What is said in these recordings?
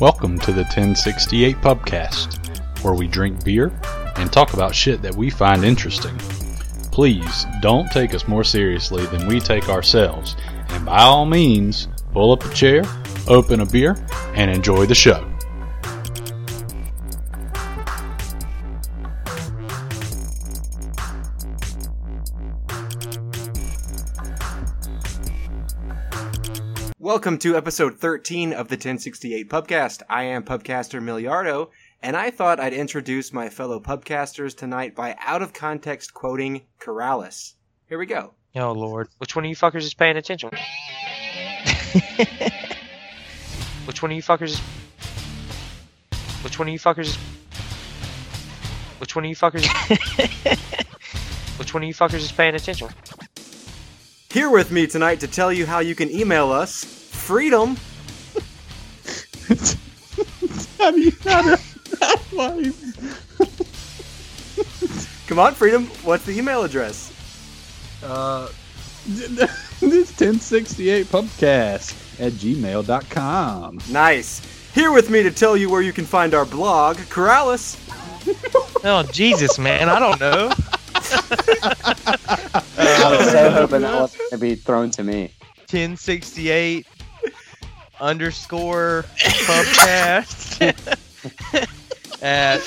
Welcome to the 1068 Pubcast, where we drink beer and talk about shit that we find interesting. Please don't take us more seriously than we take ourselves, and by all means, pull up a chair, open a beer, and enjoy the show. Welcome to episode 13 of the 1068 Pubcast. I am Pubcaster Miliardo, and I thought I'd introduce my fellow Pubcasters tonight by out of context quoting Corrales. Here we go. Oh lord, which one of you fuckers is paying attention? which one of you fuckers? Is... Which one of you fuckers? Is... Which one of you fuckers? Is... which one of you fuckers is paying attention? Here with me tonight to tell you how you can email us, Freedom. Have you had a life? Come on, Freedom. What's the email address? Uh, this 1068 Pubcast at gmail.com. Nice. Here with me to tell you where you can find our blog, Corrales. Oh Jesus, man, I don't know. I was so hoping that wasn't going to be thrown to me. 1068 underscore pubcast at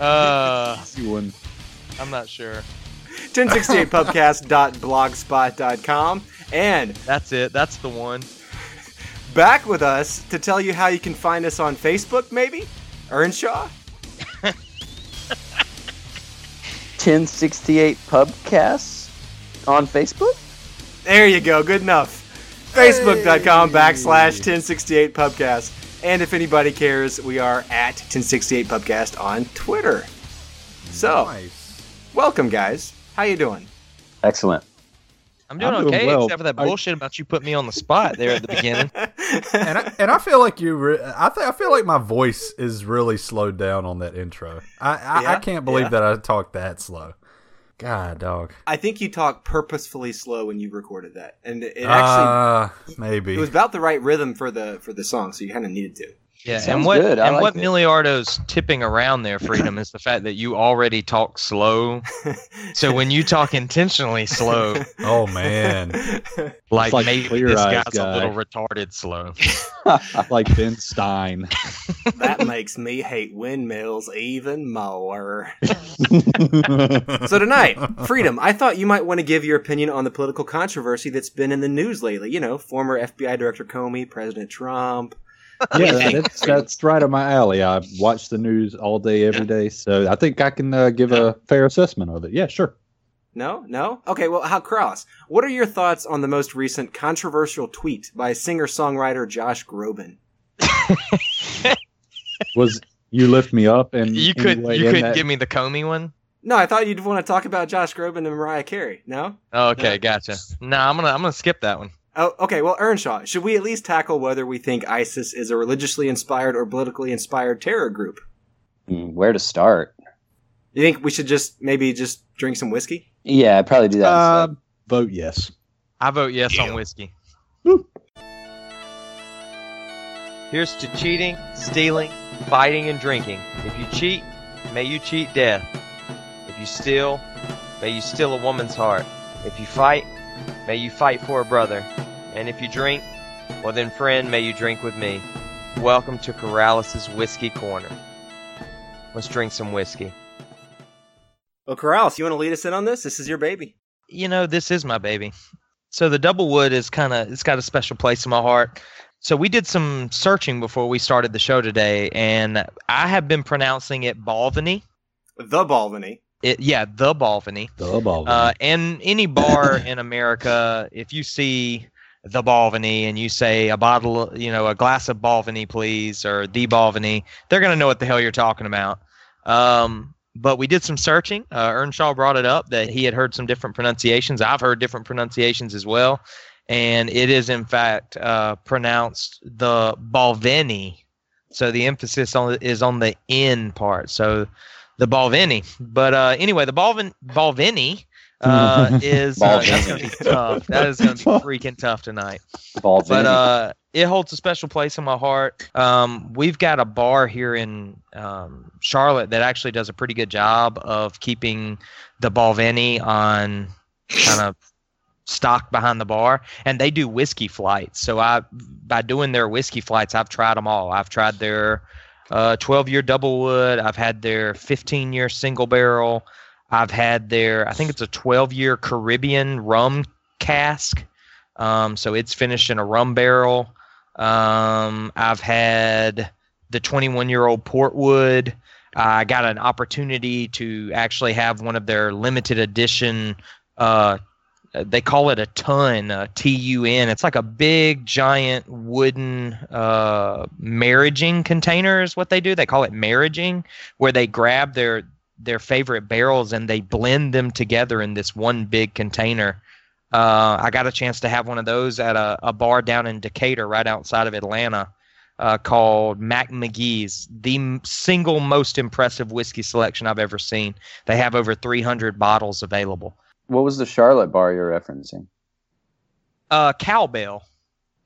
uh one. I'm not sure. 1068pubcast.blogspot.com. And That's it. That's the one. back with us to tell you how you can find us on Facebook, maybe? Earnshaw? 1068 Pubcasts on Facebook? There you go. Good enough. Facebook.com backslash 1068 Pubcast. And if anybody cares, we are at 1068 Pubcast on Twitter. So, Nice. welcome, guys. How you doing? Excellent. I'm doing I'm doing okay, well. except for that Are- bullshit about you putting me on the spot there at the beginning. and I, and I feel like you. Re- I think I feel like my voice is really slowed down on that intro. I I, Yeah? I can't believe Yeah. that I talked that slow. God, dog. I think you talk purposefully slow when you recorded that, and it, it actually uh, maybe. it was about the right rhythm for the for the song, so you kind of needed to. Yeah, Sounds and what good. And like what it. Miliardo's tipping around there, Freedom, is the fact that you already talk slow. So when you talk intentionally slow, oh man. like, like maybe Clear this guy's guy. a little retarded slow. Like Ben Stein. that makes me hate windmills even more. So tonight, freedom. I thought you might want to give your opinion on the political controversy that's been in the news lately. You know, former FBI Director Comey, President Trump. yeah, that's, that's right up my alley. I watch the news all day, every day, so I think I can uh, give a fair assessment of it. Yeah, sure. No, no. Okay, well, how cross? What are your thoughts on the most recent controversial tweet by singer-songwriter Josh Groban? Was you lift me up and You could you couldn't that- give me the Comey one. No, I thought you'd want to talk about Josh Groban and Mariah Carey. No. Oh, okay, No. gotcha. No, I'm gonna I'm gonna skip that one. Oh, okay. Well, Earnshaw, should we at least tackle whether we think ISIS is a religiously inspired or politically inspired terror group? Hmm, Where to start? You think we should just maybe just drink some whiskey? Yeah, I'd probably do that. Uh, instead. vote yes. I vote yes on whiskey. Here's to cheating, stealing, fighting, and drinking. If you cheat, may you cheat death. If you steal, may you steal a woman's heart. If you fight, may you fight for a brother. And if you drink, well then, friend, may you drink with me. Welcome to Corrales' Whiskey Corner. Let's drink some whiskey. Well, Corrales, you want to lead us in on this? This is your baby. you know, this is my baby. So the double wood is kind of it's got a special place in my heart. So we did some searching before we started the show today, and I have been pronouncing it Balvenie. The Balvenie. It yeah, the Balvenie. The ball. Uh, and any bar in America, if you see the Balvenie and you say a bottle, you know, a glass of Balvenie, please, or the Balvenie, they're gonna know what the hell you're talking about. Um, but we did some searching. Uh, Earnshaw brought it up that he had heard some different pronunciations. I've heard different pronunciations as well, and it is in fact uh, pronounced the Balvenie. So the emphasis on is on the N part. So the Balvenie. But uh, anyway, the Balvin Balvenie uh, is uh, that's gonna be tough. That is gonna be freaking tough tonight. Ball But uh, it holds a special place in my heart. Um, we've got a bar here in um, Charlotte that actually does a pretty good job of keeping the Balvenie on kind of stock behind the bar, and they do whiskey flights. So I, by doing their whiskey flights, I've tried them all. I've tried their uh, 12 year double wood. I've had their 15 year single barrel. I've had their, I think it's a 12 year Caribbean rum cask. Um, so it's finished in a rum barrel. Um, I've had the 21 year old Portwood. I got an opportunity to actually have one of their limited edition. Uh, they call it a ton, uh, T U N. It's like a big, giant wooden uh, marriaging container, is what they do. They call it marriaging, where they grab their their favorite barrels and they blend them together in this one big container. Uh, I got a chance to have one of those at a, a bar down in Decatur, right outside of Atlanta, uh, called Mac McGee's, the m- single most impressive whiskey selection I've ever seen. They have over 300 bottles available. what was the Charlotte bar you're referencing? Uh, Cowbell.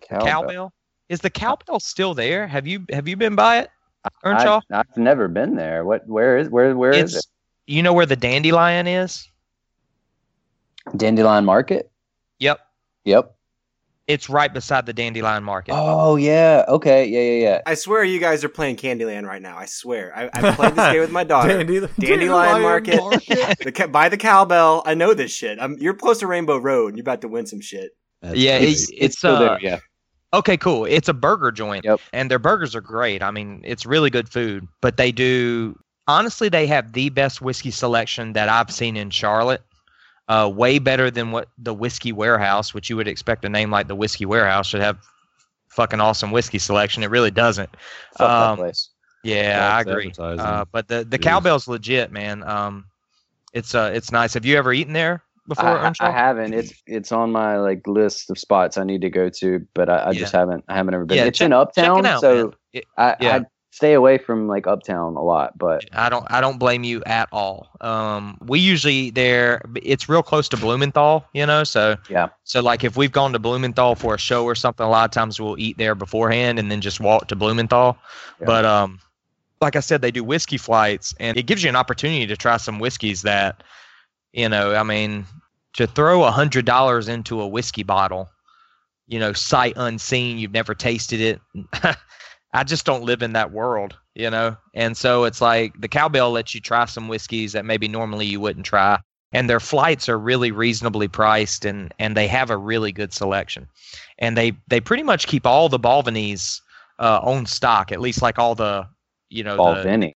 Cowbell. Cowbell. Is the Cowbell still there? Have you have you been by it, Earnshaw? I've, I've never been there. What? Where is? Where? Where is it's you know where the Dandelion is? Dandelion Market. Yep. Yep. It's right beside the Dandelion Market. Oh yeah. Okay. Yeah. Yeah. Yeah. I swear you guys are playing Candyland right now. I swear. I, I played this game with my daughter. Dandy- Dandelion Market. the, ca- by the cowbell. I know this shit. I'm, you're close to Rainbow Road. and You're about to win some shit. yeah, It's, it's, it's still uh, there. Yeah. Okay, cool. It's a burger joint. Yep. And their burgers are great. I mean, it's really good food. But they do honestly they have the best whiskey selection that I've seen in Charlotte. Uh, way better than what the Whiskey Warehouse, which you would expect a name like the Whiskey Warehouse should have fucking awesome whiskey selection. It really doesn't. Fuck um, that place. Yeah, I agree. Uh, but the the Jeez. cowbell's legit, man. Um, it's uh, it's nice. Have you ever eaten there before? I, I haven't. It's it's on my like list of spots I need to go to, but I, I just haven't. I haven't ever been. Yeah, it's check- in Uptown, it out, so. It- I, yeah. I stay away from like Uptown a lot. But I don't I don't blame you at all. Um, we usually there it's real close to Blumenthal, you know, so Yeah. So like if we've gone to Blumenthal for a show or something, a lot of times we'll eat there beforehand and then just walk to Blumenthal. Yeah. But um, like I said, they do whiskey flights, and it gives you an opportunity to try some whiskeys that, you know, I mean, to throw a hundred dollars into a whiskey bottle, you know, sight unseen, you've never tasted it. I just don't live in that world, you know? And so it's like the cowbell lets you try some whiskeys that maybe normally you wouldn't try. And their flights are really reasonably priced and, and they have a really good selection. And they, they pretty much keep all the Balvenies uh, on stock, at least like all the, you know, Ball the Vinny.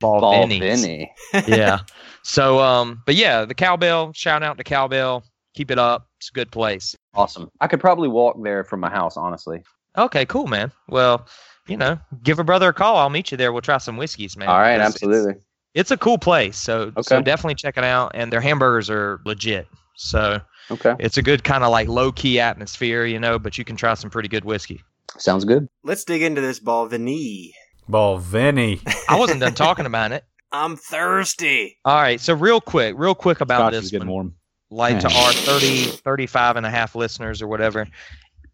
Ball yeah. So, um, but yeah, the cowbell, shout out to cowbell. Keep it up. It's a good place. Awesome. I could probably walk there from my house, honestly. Okay, cool, man. Well, you know, give a brother a call. I'll meet you there. We'll try some whiskeys, man. All right, because it's- absolutely. It's, a cool place. So, so definitely check it out. And their hamburgers are legit. So Okay. it's a good kind of like low key atmosphere, you know, but you can try some pretty good whiskey. Sounds good. Let's dig into this Balvenie. Balvenie. I wasn't done talking about it. I'm thirsty. All right. So real quick, real quick about Scotch this is getting one. warm. like to our 30 35 and a half listeners or whatever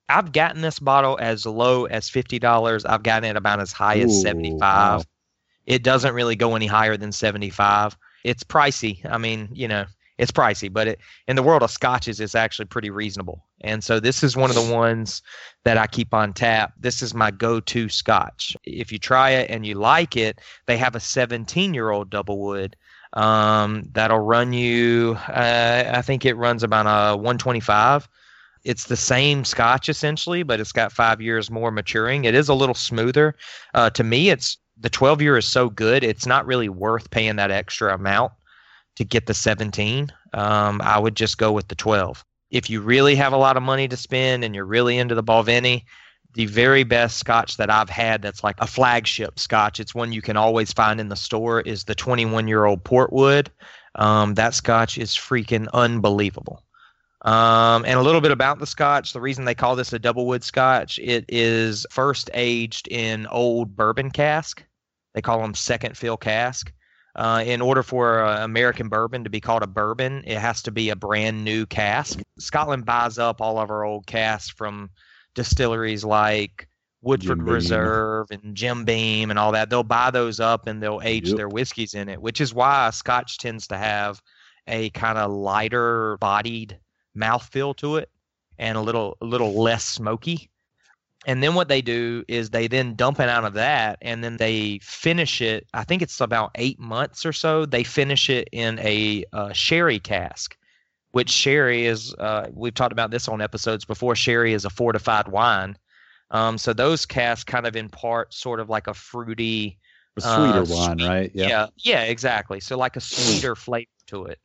i've gotten this bottle as low as $50 i've gotten it about as high as Ooh, 75 wow. it doesn't really go any higher than 75 it's pricey i mean you know it's pricey but it, in the world of scotches it's actually pretty reasonable. And so this is one of the ones that i keep on tap. This is my go-to scotch. If you try it and you like it they have a 17 year old double wood um, that'll run you uh, i think it runs about a 125 it's the same scotch essentially but it's got five years more maturing. It is a little smoother. Uh, to me it's the 12 year is so good it's not really worth paying that extra amount to get the 17 um, i would just go with the 12 if you really have a lot of money to spend and you're really into the balvenie the very best scotch that I've had that's like a flagship scotch. It's one you can always find in the store is the 21 year old Portwood. Um, that scotch is freaking unbelievable. Um, and a little bit about the scotch. The reason they call this a double wood scotch, it is first aged in old bourbon cask. They call them second fill cask. Uh, in order for uh, American bourbon to be called a bourbon, it has to be a brand new cask. Scotland buys up all of our old casks from distilleries like Woodford Jim Beam. Reserve and Jim Beam and all that. They'll buy those up and they'll age Yep. their whiskeys in it, which is why Scotch tends to have a kind of lighter bodied mouthfeel to it and a little a little less smoky. And then what they do is they then dump it out of that and then they finish it. I think it's about eight months or so. They finish it in a uh, sherry cask, which sherry is, uh, we've talked about this on episodes before. Sherry is a fortified wine. Um, so those casks kind of impart sort of like a fruity, A sweeter Uh, wine, right? yeah. yeah, exactly. So like a sweeter flavor to it.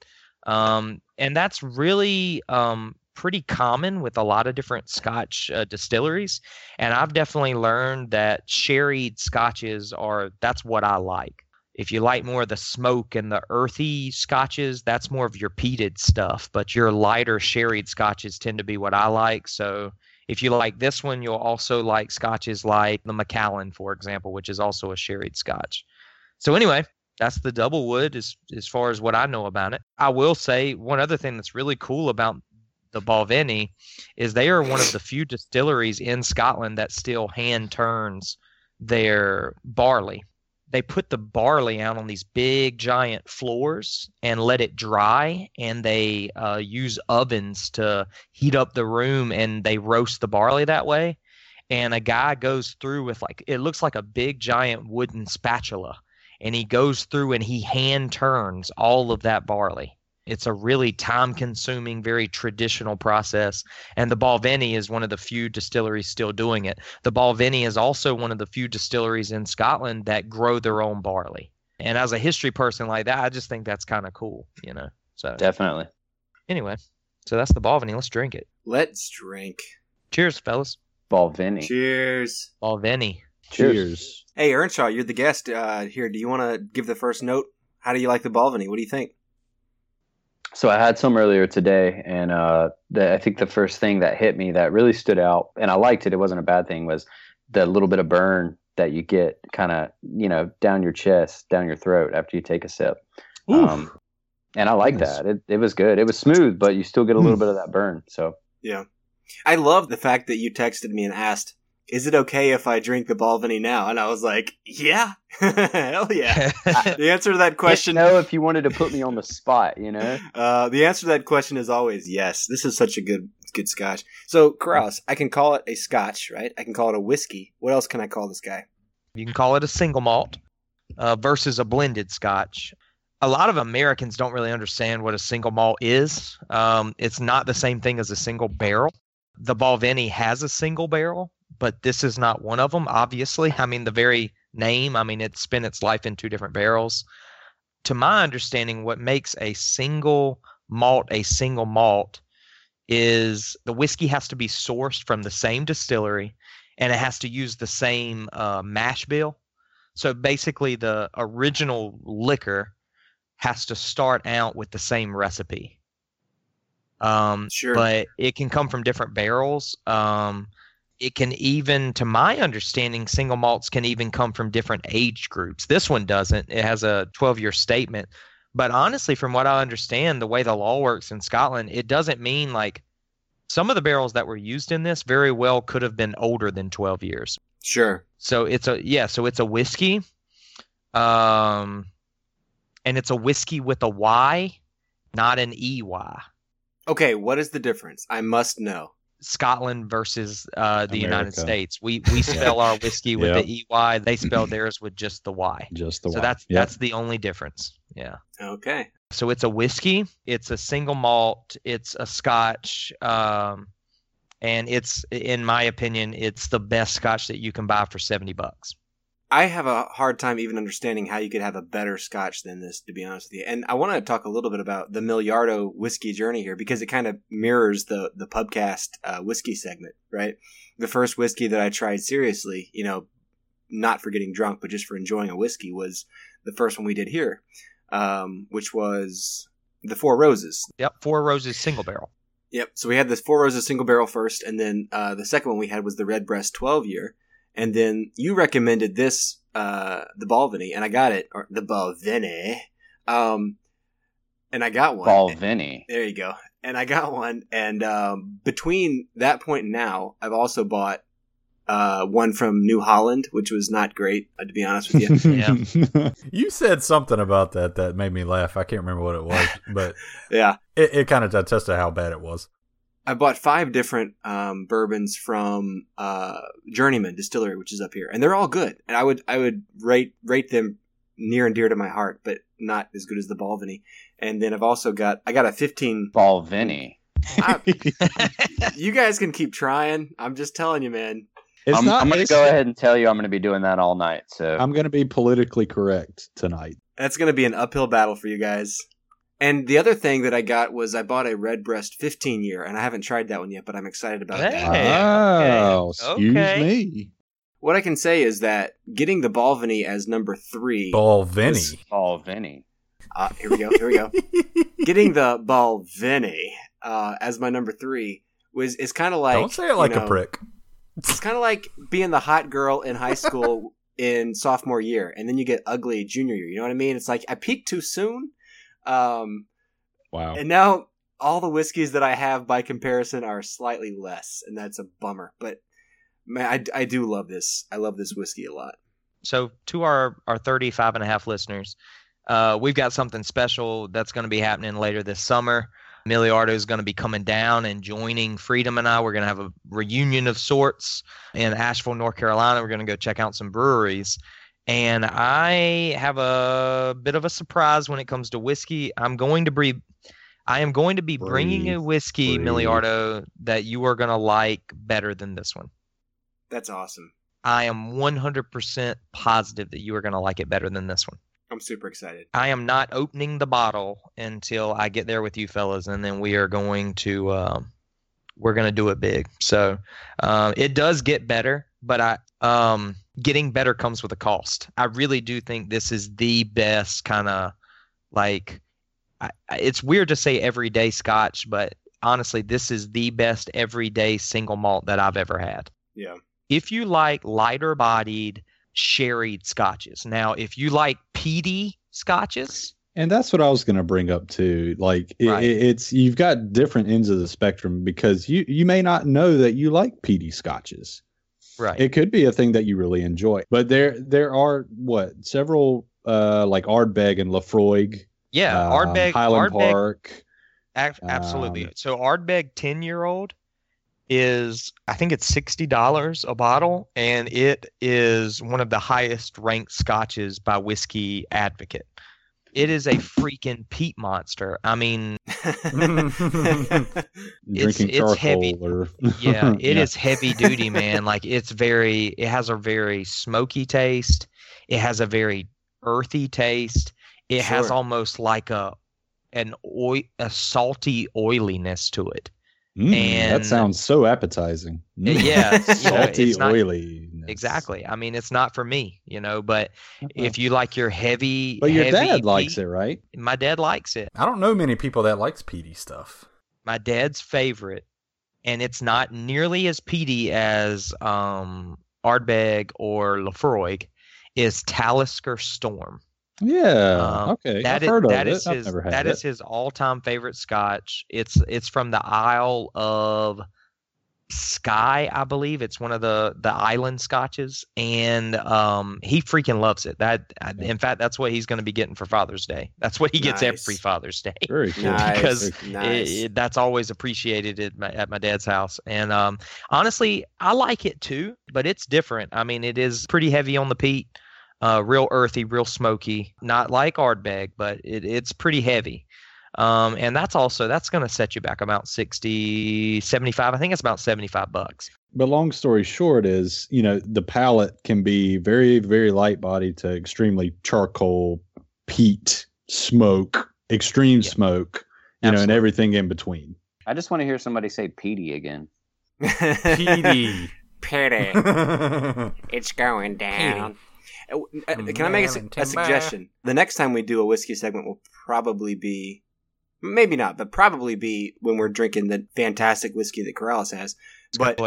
Um, and that's really um, pretty common with a lot of different Scotch uh, distilleries. And I've definitely learned that sherried scotches are that's what I like. If you like more of the smoke and the earthy scotches, that's more of your peated stuff. But your lighter sherried scotches tend to be what I like. So if you like this one, you'll also like scotches like the Macallan, for example, which is also a sherried scotch. So anyway, that's the double wood as as far as what I know about it. I will say one other thing that's really cool about the Balvenie is they are one of the few distilleries in Scotland that still hand turns their barley. They put the barley out on these big giant floors and let it dry, and they uh, use ovens to heat up the room and they roast the barley that way. And a guy goes through with like it looks like a big giant wooden spatula and he goes through and he hand turns all of that barley. It's a really time consuming, very traditional process. And the Balvenie is one of the few distilleries still doing it. The Balvenie is also one of the few distilleries in Scotland that grow their own barley. And as a history person like that, I just think that's kind of cool, you know? So, Definitely. anyway, so that's the Balvenie. Let's drink it. Let's drink. Cheers, fellas. Balvenie. Cheers. Balvenie. Cheers. Hey, Earnshaw, you're the guest uh, here. Do you want to give the first note? How do you like the Balvenie? What do you think? So I had some earlier today, and uh, the, I think the first thing that hit me that really stood out, and I liked it. It wasn't a bad thing. Was the little bit of burn that you get, kind of you know, down your chest, down your throat after you take a sip. Um, and I like that. It it was good. It was smooth, but you still get a little bit of that burn. So Yeah. I love the fact that you texted me and asked, is it okay if I drink the Balvenie now? And I was like, yeah. Hell yeah. The answer to that question Didn't know if you wanted to put me on the spot, you know. Uh, the answer to that question is always yes. This is such a good good scotch. So, Kraus, I can call it a scotch, right? I can call it a whiskey. What else can I call this guy? You can call it a single malt uh, versus a blended scotch. A lot of Americans don't really understand what a single malt is. Um, it's not the same thing as a single barrel. The Balvenie has a single barrel, but this is not one of them, obviously. I mean, the very name, I mean, it spent its life in two different barrels. To my understanding, what makes a single malt a single malt is the whiskey has to be sourced from the same distillery and it has to use the same uh, mash bill. So basically, the original liquor has to start out with the same recipe. Um, Sure. But it can come from different barrels. Um, it can even, to my understanding, single malts can even come from different age groups. This one doesn't. It has a 12 year statement. But honestly, from what I understand, the way the law works in Scotland, it doesn't mean like some of the barrels that were used in this very well could have been older than 12 years. Sure. So it's a yeah, so it's a whiskey. Um and it's a whiskey with a Y, not an EY. Okay, what is the difference? I must know. Scotland versus uh, the United States. We we spell our whiskey with Yep. the EY. They spell theirs with just the Y. Just the So one. that's Yep. that's the only difference. Yeah. Okay. So it's a whiskey. It's a single malt. It's a Scotch. Um, and it's in my opinion, it's the best Scotch that you can buy for seventy bucks. I have a hard time even understanding how you could have a better scotch than this, to be honest with you. And I want to talk a little bit about the Miliardo whiskey journey here because it kind of mirrors the the pubcast uh, whiskey segment, right? The first whiskey that I tried seriously, you know, not for getting drunk, but just for enjoying a whiskey, was the first one we did here, um, which was the Four Roses. Yep, Four Roses single barrel. Yep. So we had this Four Roses single barrel first, and then uh, the second one we had was the Redbreast 12 year. And then you recommended this uh, the Balvenie, and I got it, or the Balvenie, um, and I got one. Ball Vinny. There you go. And I got one, and um, between that point and now, I've also bought uh, one from New Holland, which was not great, uh, to be honest with you. Yeah. You said something about that that made me laugh. I can't remember what it was, but yeah, it, it kind of attested how bad it was. I bought five different um, bourbons from uh, Journeyman Distillery, which is up here, and they're all good. And I would I would rate rate them near and dear to my heart, but not as good as the Balvenie. And then I've also got I got a 15. Ball Vinny. I- you guys can keep trying. I'm just telling you, man. It's I'm, not. I'm going to it's- go ahead and tell you I'm going to be doing that all night. So I'm going to be politically correct tonight. That's going to be an uphill battle for you guys. And the other thing that I got was I bought a Redbreast 15 year, and I haven't tried that one yet, but I'm excited about Hey. that. oh, okay. excuse Okay. me. What I can say is that getting the Balvenie as number three. Ball Vinny. was- Ball Uh, here we go. Here we go. getting the Balvenie uh, as my number three was is kind of like Don't say it like you know, a prick. It's kind of like being the hot girl in high school in sophomore year, and then you get ugly junior year. You know what I mean? It's like I peaked too soon, um, Wow. and now all the whiskeys that I have by comparison are slightly less, and that's a bummer. But man, I, I do love this. I love this whiskey a lot. so to our our 35 and a half listeners uh, we've got something special that's going to be happening later this summer Miliardo is going to be coming down and joining Freedom and I. We're going to have a reunion of sorts in Asheville, North Carolina. We're going to go check out some breweries. And I have a bit of a surprise when it comes to whiskey. I'm going to be, I am going to be bringing a whiskey, breathe. Miliardo, that you are going to like better than this one. That's awesome. I am 100% positive that you are going to like it better than this one. I'm super excited. I am not opening the bottle until I get there with you fellas, and then we are going to um, we're going to do it big. So um, it does get better, but I um, getting better comes with a cost. I really do think this is the best kind of like. I, I- it's weird to say everyday Scotch, but honestly, this is the best everyday single malt that I've ever had Yeah. if you like lighter bodied sherried scotches. Now, if you like peaty scotches, And that's what I was going to bring up too. Like it, Right. it- it's you've got different ends of the spectrum because you you may not know that you like peaty scotches. Right? It could be a thing that you really enjoy. But there there are what several uh like Ardbeg and Laphroaig, yeah, um, Ardbeg, Highland Ardbeg, Park. ac- absolutely. um, so Ardbeg ten year old is I think it's sixty dollars a bottle, and it is one of the highest ranked scotches by Whiskey Advocate. It is a freaking peat monster. I mean, Drinking it's heavy. or yeah, it is Yeah. heavy duty, man. Like it's very it has a very smoky taste. It has a very earthy taste. It has almost like a an oil a salty oiliness to it. Mm, and- that sounds so appetizing. Yeah, yeah, it's- you know, salty, it's not- oily. Exactly. I mean, it's not for me, you know, but if you like your heavy but your heavy dad likes peat- it, right? My dad likes it. I don't know many people that likes peaty stuff. my dad's favorite, and it's not nearly as peaty as um, Ardbeg or Laphroaig, is Talisker Storm. Yeah. Um, okay. That I've is heard of that it. is I've his never had that it. is his all time favorite Scotch. It's it's from the Isle of Skye, I believe. It's one of the the island scotches, and um, he freaking loves it. That in fact, that's what he's going to be getting for Father's Day. That's what he gets Nice. every Father's Day. Very cool. Nice. Because nice. It- it- that's always appreciated at my, at my dad's house. And um, honestly, I like it too, but it's different. I mean, it is pretty heavy on the peat, uh, real earthy, real smoky. Not like Ardbeg, but it, it's pretty heavy. Um, and that's also that's going to set you back about 60, 75. I think it's about 75 bucks. But long story short is, you know, the palette can be very, very light body to extremely charcoal, peat, smoke, extreme Yeah. smoke, you know, and everything in between. I just want to hear somebody say peaty again. Peaty. Pity. It's going down. Uh, uh, Can I make a, a suggestion? The next time we do a whiskey segment will probably be, maybe not, but probably be when we're drinking the fantastic whiskey that Corrales has. But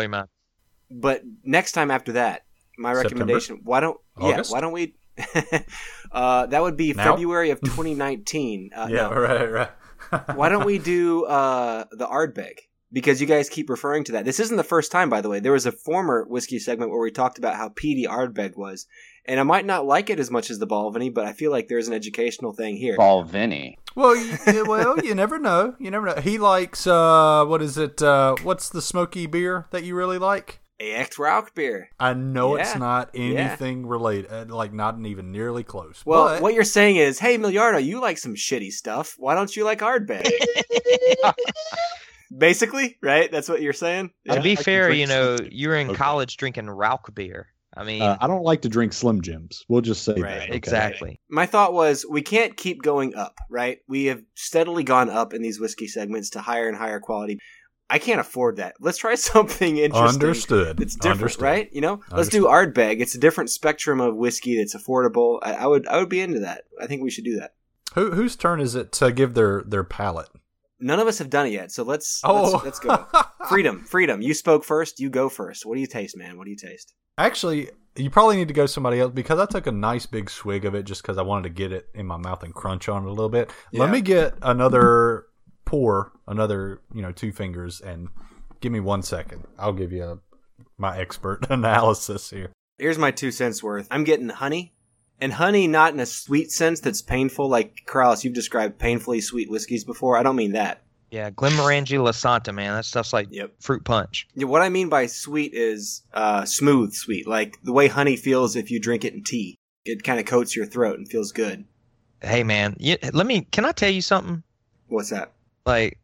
but next time after that, my September? recommendation. Why don't August? yeah? Why don't we? uh, that would be Now? February of 2019. Uh, yeah, no. right, right. Why don't we do uh, the Ardbeg? Because you guys keep referring to that. This isn't the first time, by the way. There was a former whiskey segment where we talked about how peaty Ardbeg was, and I might not like it as much as the Balvenie, but I feel like there's an educational thing here. Ball Vinny. Well, you, well, you never know. You never know. He likes uh, what is it? Uh, what's the smoky beer that you really like? Echt Rauch beer. I know Yeah. it's not Yeah. anything related, uh, like not even nearly close. Well, but what you're saying is, hey, Miliardo, you like some shitty stuff. Why don't you like Ardbeg? Basically, right? That's what you're saying. To be fair, you know, you were in Okay. college drinking Rauch beer. I mean, Uh, I don't like to drink Slim Jims. We'll just say Right, that. okay? exactly. My thought was we can't keep going up, right? We have steadily gone up in these whiskey segments to higher and higher quality. I can't afford that. Let's try something interesting. understood. It's different, Understood. right? You know, let's do Ardbeg. It's a different spectrum of whiskey that's affordable. I, I would, I would be into that. I think we should do that. Who whose turn is it to give their their palate? None of us have done it yet, so let's Oh, let's, let's go. freedom, freedom. You spoke first. You go first. What do you taste, man? What do you taste? Actually, you probably need to go somebody else because I took a nice big swig of it just because I wanted to get it in my mouth and crunch on it a little bit. Let me get another pour, another you know two fingers, and give me one second. I'll give you my expert analysis here. Here's my two cents worth. I'm getting honey, and honey not in a sweet sense that's painful. Like Corrales, you've described painfully sweet whiskeys before. I don't mean that. Yeah, Glenmorangie Lasanta, man. That stuff's like Yep. fruit punch. Yeah, what I mean by sweet is uh, smooth sweet, like the way honey feels if you drink it in tea. It kind of coats your throat and feels good. Hey, man. You, let me. Can I tell you something? What's that? Like,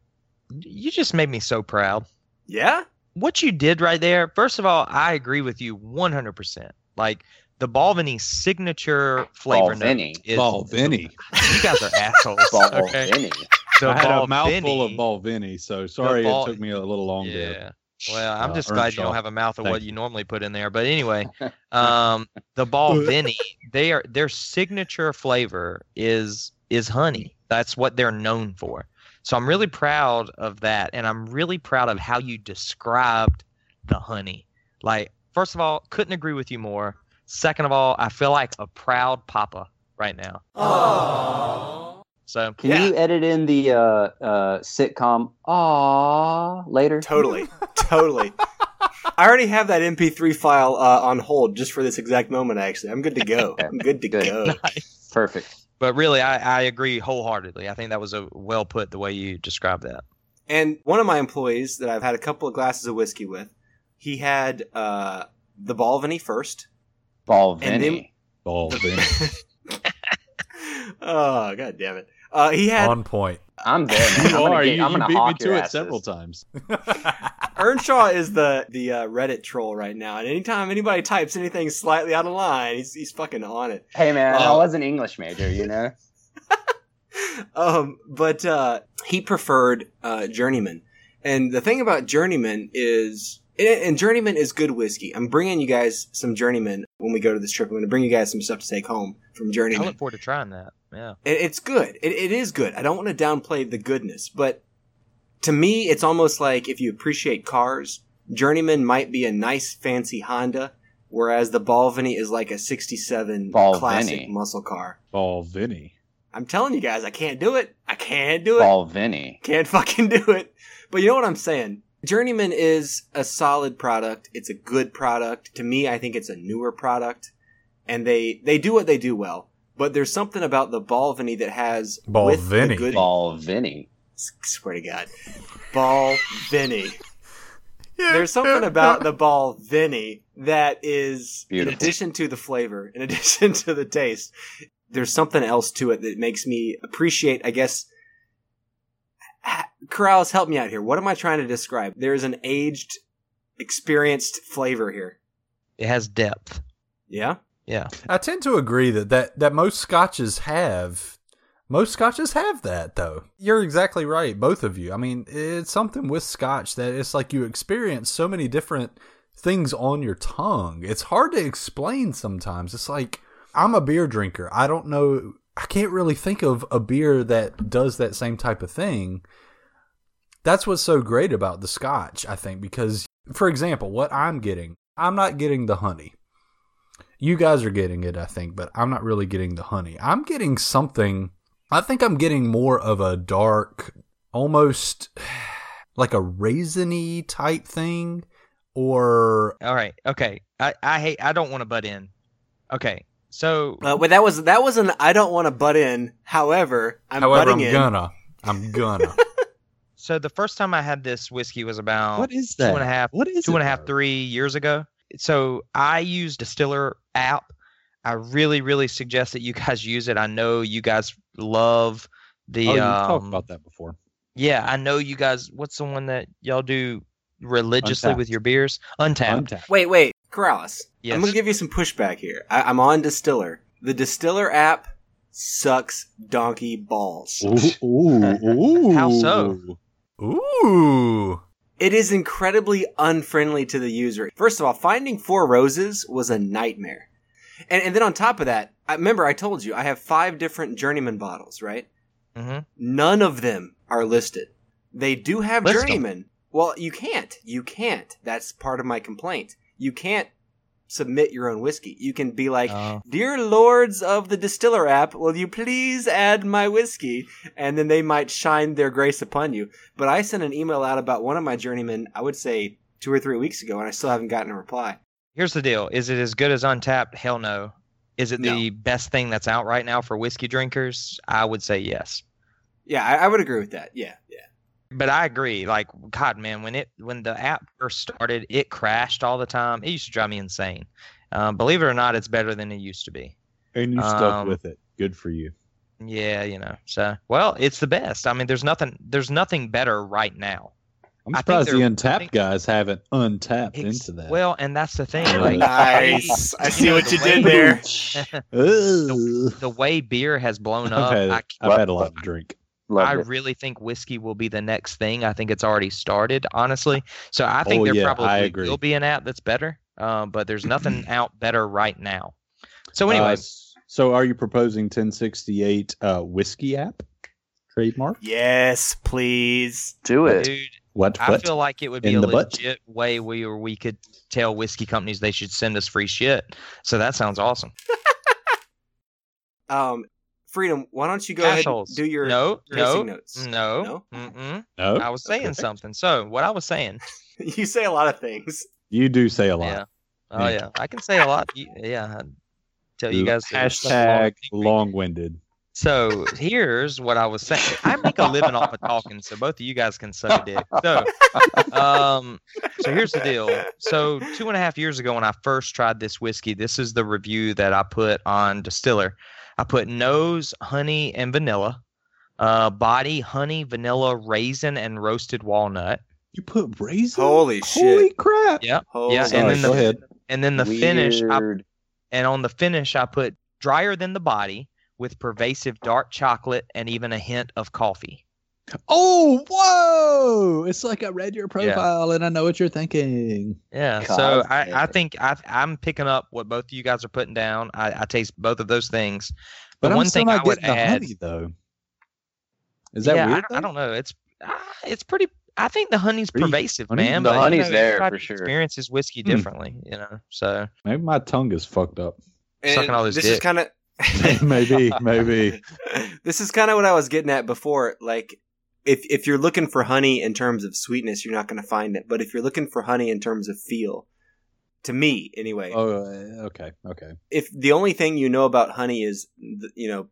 you just made me so proud. Yeah. What you did right there. First of all, I agree with you 100%. Like the Balvenie signature flavor note Balvenie. is Ball Vinny. You guys are assholes. Ball okay? So I had a mouthful of Ball Vinny, so sorry Ball- it took me a little longer. Yeah. Well, I'm uh, just glad you don't have a mouth of Thank what you. you normally put in there. But anyway, um, the Balvenie, they are their signature flavor is is honey. That's what they're known for. So I'm really proud of that, and I'm really proud of how you described the honey. Like, first of all, couldn't agree with you more. Second of all, I feel like a proud papa right now. So Can Yeah. you edit in the uh, uh, sitcom "Aww" later? Totally. totally. I already have that MP3 file uh, on hold just for this exact moment. Actually, I'm good to go. I'm good to Good. go. Perfect. but really I, I agree wholeheartedly. I think that was a well put the way you described that. And one of my employees that I've had a couple of glasses of whiskey with, he had uh, the Balvenie first. Ball And Vinny. Ball Vinny. oh god damn it! Uh, he had On point. I'm there. Man. I'm you are. get- You, I'm you gonna beat me to it asses. several times. Earnshaw is the the uh, Reddit troll right now, and anytime anybody types anything slightly out of line, he's he's fucking on it. Hey man, I Uh, was an English major, you know. um, but uh, he preferred uh, Journeyman, and the thing about Journeyman is, and and Journeyman is good whiskey. I'm bringing you guys some Journeyman when we go to this trip. I'm going to bring you guys some stuff to take home from Journeyman. I Journeyman. look forward to trying that. Yeah. It, it's good. It, it is good. I don't want to downplay the goodness, but to me, it's almost like if you appreciate cars, Journeyman might be a nice, fancy Honda, whereas the Balvenie is like a '67 classic muscle car. Ball Vinny. I'm telling you guys, I can't do it. I can't do it. Ball Vinny. Can't fucking do it. But you know what I'm saying? Journeyman is a solid product. It's a good product. To me, I think it's a newer product. And they, they do what they do well. But there's something about the Balvenie that has with the Balvenie. good Ball Vinny. swear to God. Ball Vinny. There's something about the ball Vinny that is, Beautiful. in addition to the flavor, in addition to the taste, there's something else to it that makes me appreciate, I guess. Ha- Corrales, help me out here. What am I trying to describe? There's an aged, experienced flavor here. It has depth. Yeah? Yeah. I tend to agree that, that that most scotches have most scotches have that though. You're exactly right, both of you. I mean, it's something with scotch that it's like you experience so many different things on your tongue. It's hard to explain sometimes. It's like I'm a beer drinker. I don't know I can't really think of a beer that does that same type of thing. That's what's so great about the scotch, I think, because for example, what I'm getting, I'm not getting the honey. You guys are getting it, I think, but I'm not really getting the honey. I'm getting something. I think I'm getting more of a dark, almost like a raisiny type thing, or All right. Okay. I, I hate. I don't want to butt in. Okay. So Uh, but that was that was an I don't want to butt in. However, I'm however, butting I'm in. gonna. I'm gonna. so the first time I had this whiskey was about What is two that? and a half What is two and a half, three years ago. So I use Distiller app. I really, really suggest that you guys use it. I know you guys love the. Oh, you um, talked about that before. Yeah, I know you guys. What's the one that y'all do religiously with your beers? Untappd. Untappd. Wait, wait, Corrales. Yes. I'm gonna give you some pushback here. I, I'm on Distiller. The Distiller app sucks donkey balls. Ooh, ooh, ooh. How so? Ooh. It is incredibly unfriendly to the user. First of all, finding four roses was a nightmare. And, and then on top of that, I remember I told you I have five different journeyman bottles, right? hmm None of them are listed. They do have List 'em. journeyman. Well, you can't. You can't. That's part of my complaint. You can't submit your own whiskey. You can be like, Uh, Dear lords of the distiller app, will you please add my whiskey? And then they might shine their grace upon you. But I sent an email out about one of my journeymen, I would say two or three weeks ago, and I still haven't gotten a reply. here's the deal: Is it as good as Untappd? Hell no. Is it the best thing that's out right now for whiskey drinkers? I would say yes. Yeah, I, I would agree with that. Yeah, yeah. But I agree. Like God, man, when it when the app first started, it crashed all the time. It used to drive me insane. Um, believe it or not, it's better than it used to be. And you stuck Um, with it. Good for you. Yeah, you know. So, well, it's the best. I mean, there's nothing there's nothing better right now. I'm surprised the untapped think- guys haven't untapped Ex- into that. Well, and that's the thing. Like, Nice. I see know, what the you way- did there. Ugh. the way beer has blown up, I've, had, I, I've had a lot to drink. Loved I it. really think whiskey will be the next thing. I think it's already started, honestly. So I think Oh, there yeah, I probably agree. will be an app that's better, uh, but there's nothing out better right now. So Uh, so are you proposing 1068 uh, whiskey app trademark? Yes, please. Do it. dude, What? I feel like it would be In a the butt? way where we could tell whiskey companies they should send us free shit. So that sounds awesome. Um, Freedom, why don't you go ahead and do your no, tasting no, notes? no, No? No, I was saying Okay. something. So what I was saying, you say a lot of things. You do say a lot. yeah, oh Yeah. yeah, I can say a lot. Yeah, I'd tell you guys. to- Hashtag long-winded. So here's what I was saying. I make a living off of talking, so both of you guys can suck a dick. So, um, so here's the deal. So two and a half years ago, when I first tried this whiskey, this is the review that I put on Distiller. I put nose, honey, and vanilla. Uh, body, honey, vanilla, raisin, and roasted walnut. You put raisin? Holy shit! Holy crap! Yeah, Holy yeah, Sorry, and then go the ahead. and then the finish. I and on the finish I put drier than the body with pervasive dark chocolate and even a hint of coffee. Oh, whoa! It's like I read your profile and I know what you're thinking. Yeah, so I, I think I, I'm picking up what both of you guys are putting down. I, I taste both of those things. But The I'm one still thing I would the add, honey though. Is that yeah, weird? I, don't- I don't know. It's ah, it's pretty. I think the honey's Pretty- pervasive, honey- man. the but, you honey's know, there for sure. Experiences whiskey Hmm. differently, you know. So Maybe my tongue is fucked up. Sucking all this this is kind of maybe, maybe. this is kind of what I was getting at before. Like, if if you're looking for honey in terms of sweetness, you're not going to find it. But if you're looking for honey in terms of feel, to me anyway, Oh, uh, okay, okay. if the only thing you know about honey is you know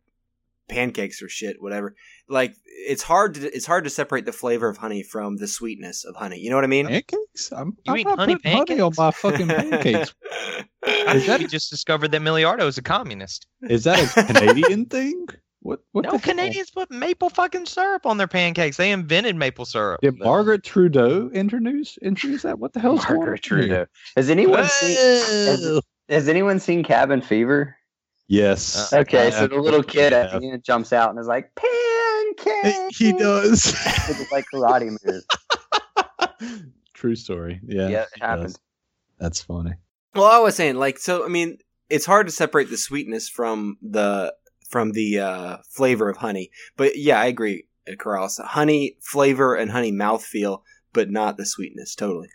pancakes or shit, whatever, like it's hard to it's hard to separate the flavor of honey from the sweetness of honey. You know what I mean? Pancakes? I'm, You I'm eat not honey putting honey on pancakes? my fucking pancakes. Is think that- we just discovered that Miliardo is a communist. Is that a Canadian thing? What? What? no, the hell? Canadians put maple fucking syrup on their pancakes. They invented maple syrup. Did Margaret Trudeau introduce introduce that? What the hell's going on? Margaret here? Trudeau. Has anyone seen? Has, has anyone seen Cabin Fever? Yes. Uh, Okay, so the little kid at the end jumps out and is like, pancake. He does. It's like karate moves. True story. Yeah. Yeah, it happened. does. That's funny. Well, I was saying, like, so I mean, it's hard to separate the sweetness from the from the uh, flavor of honey. But yeah, I agree, uh, Corrales. Honey flavor and honey mouthfeel, but not the sweetness. Totally.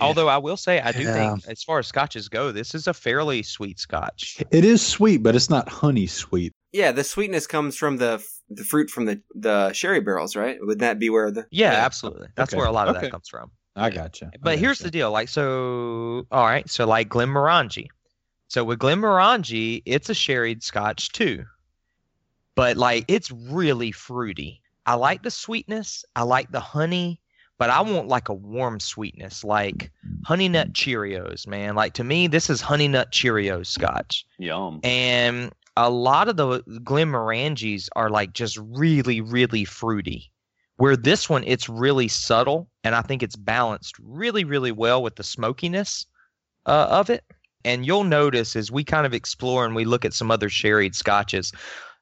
Although I will say, I do Yeah. think, as far as scotches go, this is a fairly sweet scotch. It is sweet, but it's not honey sweet. Yeah, the sweetness comes from the the fruit from the the sherry barrels, right? Would that be where the Yeah, Yeah. absolutely. That's Okay. where a lot of Okay. that comes from. I gotcha. I But here's the deal, like so. All right, so like Glenmorangie. So with Glenmorangie, it's a sherried Scotch too, but like it's really fruity. I like the sweetness. I like the honey, but I want like a warm sweetness, like honey nut Cheerios, man. Like to me, this is honey nut Cheerios Scotch, Yum. and a lot of the Glenmorangies are like just really, really fruity. Where this one, it's really subtle, and I think it's balanced really, really well with the smokiness uh, of it. And you'll notice as we kind of explore and we look at some other sherried scotches,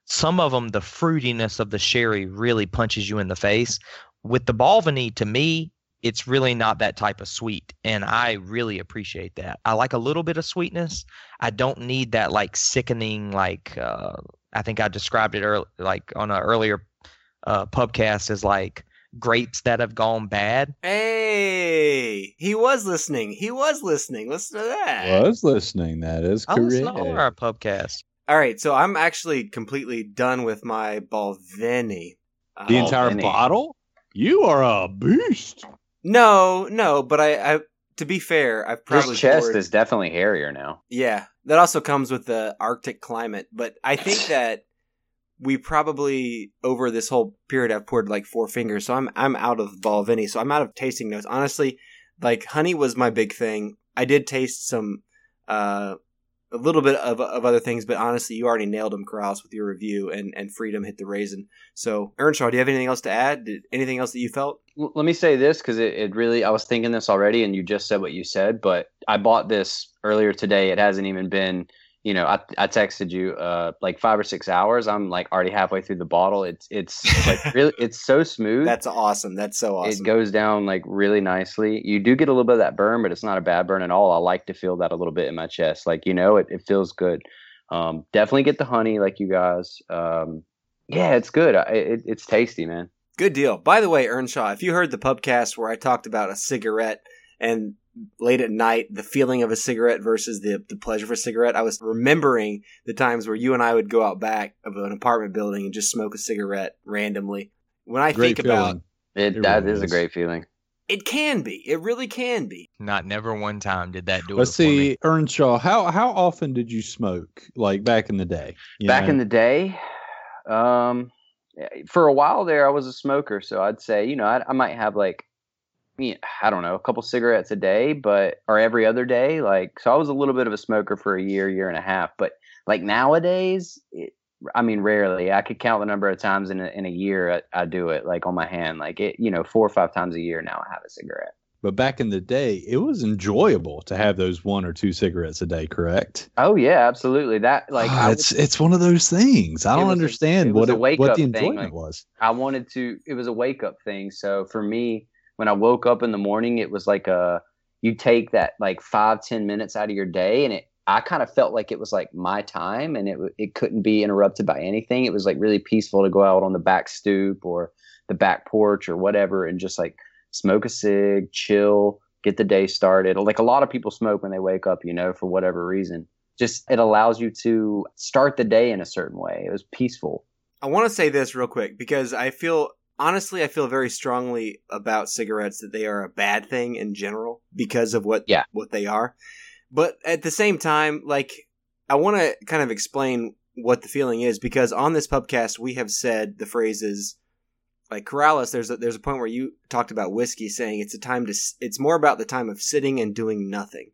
some of them, the fruitiness of the sherry really punches you in the face. With the Balvenie, to me, it's really not that type of sweet, and I really appreciate that. I like a little bit of sweetness. I don't need that like sickening, like uh, I think I described it early, like on an earlier uh, pubcast as like grapes that have gone bad. Hey, he was listening. He was listening. Listen to that. was listening. That is I listen to correct. all our pubcasts. All right, so I'm actually completely done with my Balvenie. Uh, The entire Balvenie. bottle. You are a beast. no, no, but I, I to be fair, I've probably His chest poured- is definitely hairier now. Yeah, that also comes with the Arctic climate. But I think that we probably over this whole period I've poured like four fingers, so I'm I'm out of Balvenie, so I'm out of tasting notes. Honestly, like honey was my big thing. I did taste some, uh, a little bit of of other things, but honestly, you already nailed them, Corrales, with your review, and and Freedom hit the raisin. So, Earnshaw, do you have anything else to add? Did, anything else that you felt? L- let me say this because it, it really i was thinking this already and you just said what you said but i bought this earlier today it hasn't even been you know i, I texted you uh like five or six hours. I'm like already halfway through the bottle. It's it's like really it's so smooth. That's awesome. That's so awesome. it goes down like really nicely. You do get a little bit of that burn but it's not a bad burn at all. I like to feel that a little bit in my chest. Like you know it, it feels good. Um definitely get the honey like you guys. Um yeah it's good. I, it, it's tasty man. Good deal. By the way, Earnshaw, if you heard the pubcast where I talked about a cigarette and late at night, the feeling of a cigarette versus the, the pleasure of a cigarette, I was remembering the times where you and I would go out back of an apartment building and just smoke a cigarette randomly. When I Great think about it, It that really is a great feeling it can be. It really can be. Not never one time did that do Let's it for me. see, Earnshaw. How how often did you smoke? Like back in the day. Back know? in the day um for a while there i was a smoker so i'd say you know i, I might have like yeah, i don't know a couple cigarettes a day but or every other day like so i was a little bit of a smoker for a year year and a half but like nowadays it, i mean rarely i could count the number of times in a, in a year I, I do it like on my hand like it you know four or five times a year now i have a cigarette But back in the day, it was enjoyable to have those one or two cigarettes a day. Correct? oh yeah absolutely that like Ah, I would- it's it's one of those things. I don't was a- understand it what it, what the thing, enjoyment like- was. I wanted to. It was a wake up thing. So for me, when I woke up in the morning, it was like a you take that like five ten minutes out of your day, and it. I kind of felt like it was like my time, and it it couldn't be interrupted by anything. It was like really peaceful to go out on the back stoop or the back porch or whatever, and just like smoke a cig, chill, get the day started. Like a lot of people smoke when they wake up, you know, for whatever reason. Just it allows you to start the day in a certain way. It was peaceful. I want to say this real quick because I feel honestly I feel very strongly about cigarettes that they are a bad thing in general because of what Yeah. what they are. But at the same time, like I want to kind of explain what the feeling is because on this pubcast we have said the phrases like Corrales. There's a, there's a point where you talked about whiskey, saying it's a time to it's more about the time of sitting and doing nothing,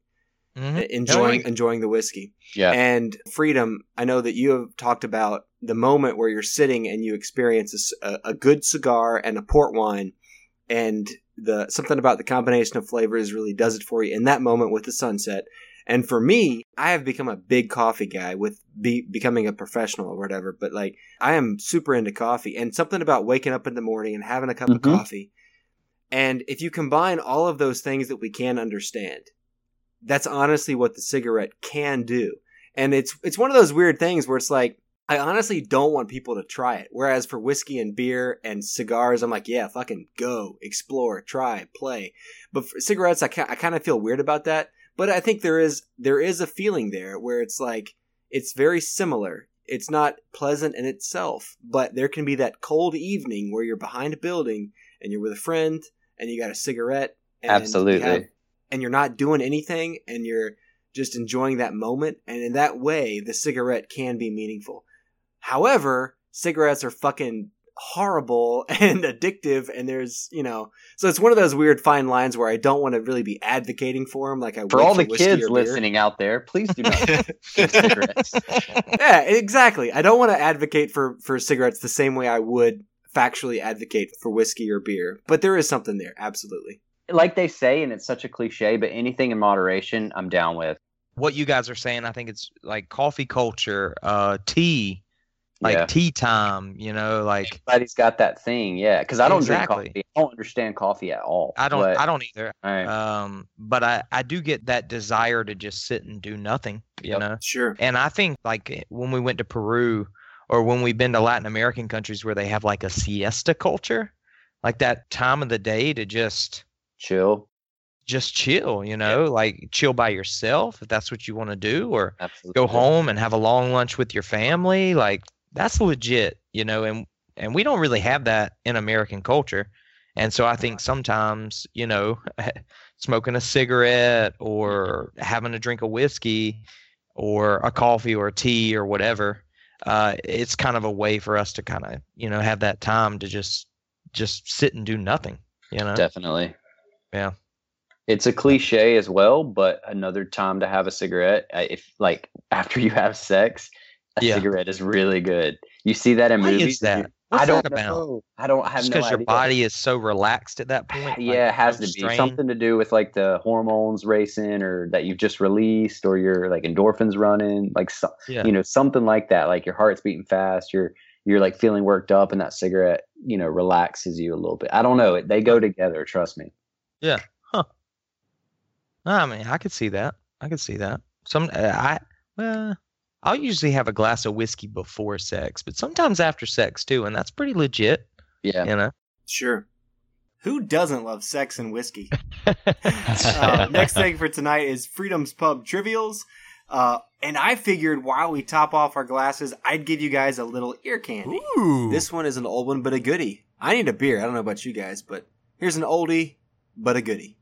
Mhm. enjoying enjoying the whiskey Yeah. and freedom i know that you have talked about the moment where you're sitting and you experience a good cigar and a port wine and the something about the combination of flavors really does it for you in that moment with the sunset and for me i have become a big coffee guy with be, becoming a professional or whatever but like i am super into coffee and something about waking up in the morning and having a cup of Mhm. coffee and if you combine all of those things that we can understand that's honestly what the cigarette can do. And it's it's one of those weird things where it's like I honestly don't want people to try it. Whereas for whiskey and beer and cigars, I'm like, yeah, fucking go, explore, try, play. But for cigarettes, I, I kind of feel weird about that. But I think there is there is a feeling there where it's like it's very similar. It's not pleasant in itself, but there can be that cold evening where you're behind a building and you're with a friend and you got a cigarette. And Absolutely. you have- and you're not doing anything and you're just enjoying that moment. And in that way, the cigarette can be meaningful. However, cigarettes are fucking horrible and addictive and there's you know so it's one of those weird fine lines where i don't want to really be advocating for them like i For would all the kids listening out there, please do not take cigarettes. yeah exactly i don't want to advocate for for cigarettes the same way i would factually advocate for whiskey or beer but there is something there absolutely Like they say, and it's such a cliche, but anything in moderation, I'm down with. what you guys are saying, I think it's like coffee culture, uh, tea, like yeah. tea time. You know, like Everybody's got that thing, yeah. Because I don't Exactly. drink coffee. I don't understand coffee at all. I don't, But, I don't either. all right. Um, but I, I do get that desire to just sit and do nothing. You Yep. know, sure and I think like when we went to Peru or when we've been to Latin American countries where they have like a siesta culture, like that time of the day to just Chill. just chill, you know, like chill by yourself if that's what you want to do, or Absolutely. go home and have a long lunch with your family. Like that's legit, you know, and and we don't really have that in American culture. And so I think sometimes, you know, smoking a cigarette or having a drink of whiskey or a coffee or a tea or whatever, uh, it's kind of a way for us to kind of, you know, have that time to just just sit and do nothing, you know. Definitely. Yeah. It's a cliche as well, but another time to have a cigarette, uh, if like after you have sex, a Yeah. cigarette is really good. You see that in Why movies. is that? What's I don't that about? know. I don't have Just no because your body is so relaxed at that point. like, yeah, it has to be something to do with like the hormones racing, or that you've just released, or your like endorphins running, like so, Yeah. you know something like that. Like your heart's beating fast, you're you're like feeling worked up, and that cigarette, you know, relaxes you a little bit. I don't know. They go together. Trust me. Yeah. Huh. I mean, I could see that. I could see that. Some uh, I well, I'll usually have a glass of whiskey before sex, but sometimes after sex too, and that's pretty legit. Yeah. You know. Sure. Who doesn't love sex and whiskey? uh, next thing for tonight is Freedom's Pub Trivials. Uh, and I figured while we top off our glasses, I'd give you guys a little ear candy. Ooh. This one is an old one, but a goodie. I need a beer. I don't know about you guys, but here's an oldie, but a goodie.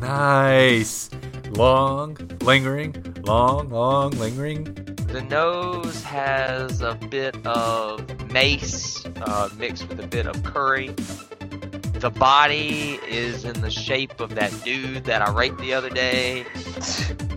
nice. Long, lingering, long, long, lingering. The nose has a bit of mace uh, mixed with a bit of curry. The body is in the shape of that dude that I raped the other day.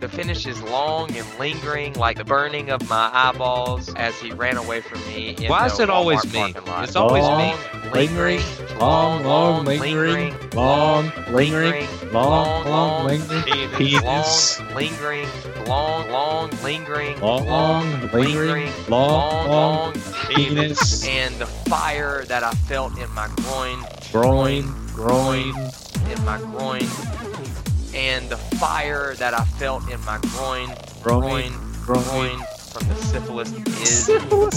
The finish is long and lingering, like the burning of my eyeballs as he ran away from me. In Why the is it always me? It's always long, me. lingering, long, long, lingering, long, lingering, long, long, lingering, penis, long, lingering, long, long, lingering, long, long, lingering, long, long, penis, and the fire that I felt in my groin, groin, groin, in my groin, and the fire that I felt in my groin, groin, groin, groin, from the syphilis is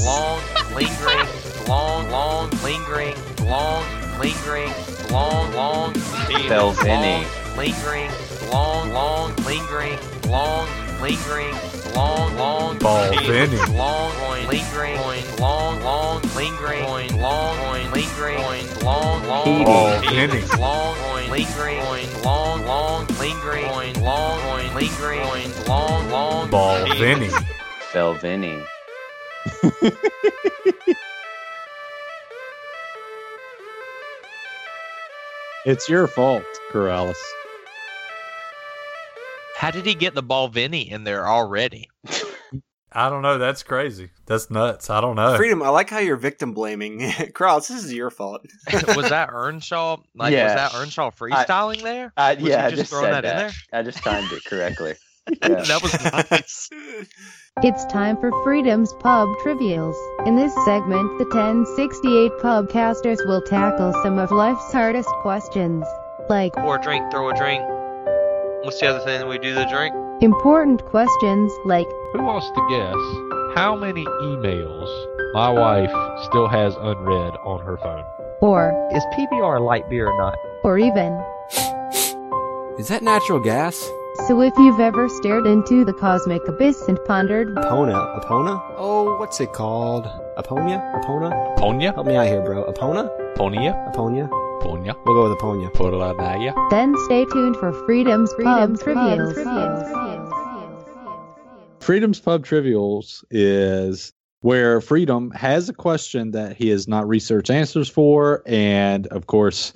long, lingering, long, long, lingering, long, lingering, long, long, Balvenie. long, lingering, long, long, lingering, long, lingering, long, long, Balvenie. long, groin, lingering, groin, long, long, lingering, groin, long, groin, lingering, groin, long, long, Balvenie. long, groin, lingering, groin, long, long, lingering, groin, long, groin, lingering, groin, long, long, Balvenie. Belvini. It's your fault, Corrales. How did he get the ball, Balvenie in there already? I don't know. That's crazy. That's nuts. I don't know. Freedom, I like how you're victim blaming. Krause, this is your fault. was that Earnshaw? Like, Yeah. was that Earnshaw freestyling there? Uh, Was yeah, he I just just throwing said that in that. I just timed it correctly. Yeah. that was nice. It's time for Freedom's Pub Trivials. In this segment, the 1068 Pubcasters will tackle some of life's hardest questions. Like, Pour a drink, throw a drink. What's the other thing that we do to drink? Important questions like Who wants to guess how many emails my wife still has unread on her phone? or Is PBR a light beer or not? or even. Is that natural gas? So if you've ever stared into the cosmic abyss and pondered Apona? Apona? Oh, what's it called? Aponia? Apona? Ponya? Help me out here, bro. Apona? Ponya? Aponia? Ponya? We'll go with Aponia. Polanaya? then stay tuned for Freedom's Pub Trivials. Freedom's Pub Trivials is where Freedom has a question that he has not researched answers for, and of course,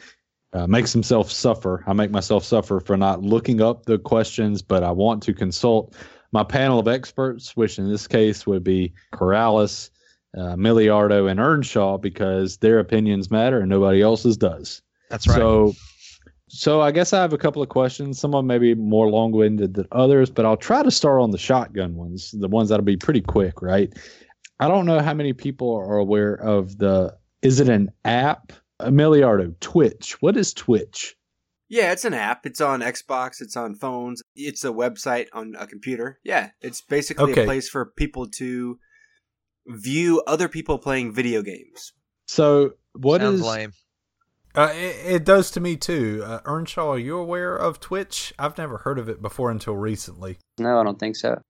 uh, makes himself suffer. I make myself suffer for not looking up the questions, but I want to consult my panel of experts, which in this case would be Corrales, uh, Miliardo, and Earnshaw, because their opinions matter and nobody else's does. That's right. So, so I guess I have a couple of questions. Some of them may be more long-winded than others, but I'll try to start on the shotgun ones, the ones that'll be pretty quick, right? I don't know how many people are aware of the. Is it an app? Emiliardo, Twitch. What is Twitch? Yeah, it's an app. It's on Xbox. It's on phones. It's a website on a computer. Yeah, it's basically Okay. a place for people to view other people playing video games. So, what is? Sounds lame. Uh, it, it does to me too. Uh, Earnshaw, are you aware of Twitch? I've never heard of it before until recently. No, I don't think so.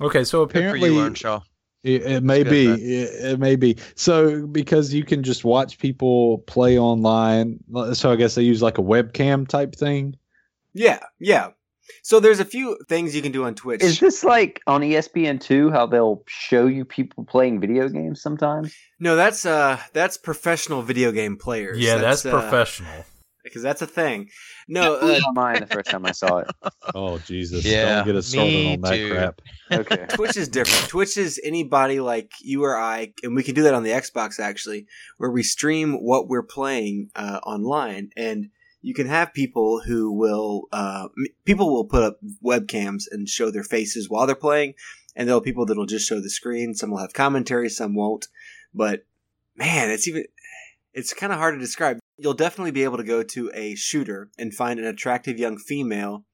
Okay, so Good for apparently, you, Earnshaw. It, it may That's be. It, it may be. So because you can just watch people play online. So I guess they use like a webcam type thing. Yeah, yeah. So there's a few things you can do on Twitch. Is this like on E ESPN two? How they'll show you people playing video games sometimes? no, that's uh that's professional video game players. yeah, that's, uh, professional. because that's a thing. No, Blew uh, my mind the first time I saw it. Oh Jesus! Yeah, don't get us started on that too. crap. Okay. Twitch is different. Twitch is anybody like you or I, and we can do that on the Xbox actually, where we stream what we're playing uh, online, and you can have people who will, uh, m- people will put up webcams and show their faces while they're playing, and there'll be people that'll just show the screen. Some will have commentary, some won't. But man, it's even, it's kind of hard to describe. You'll definitely be able to go to a shooter and find an attractive young female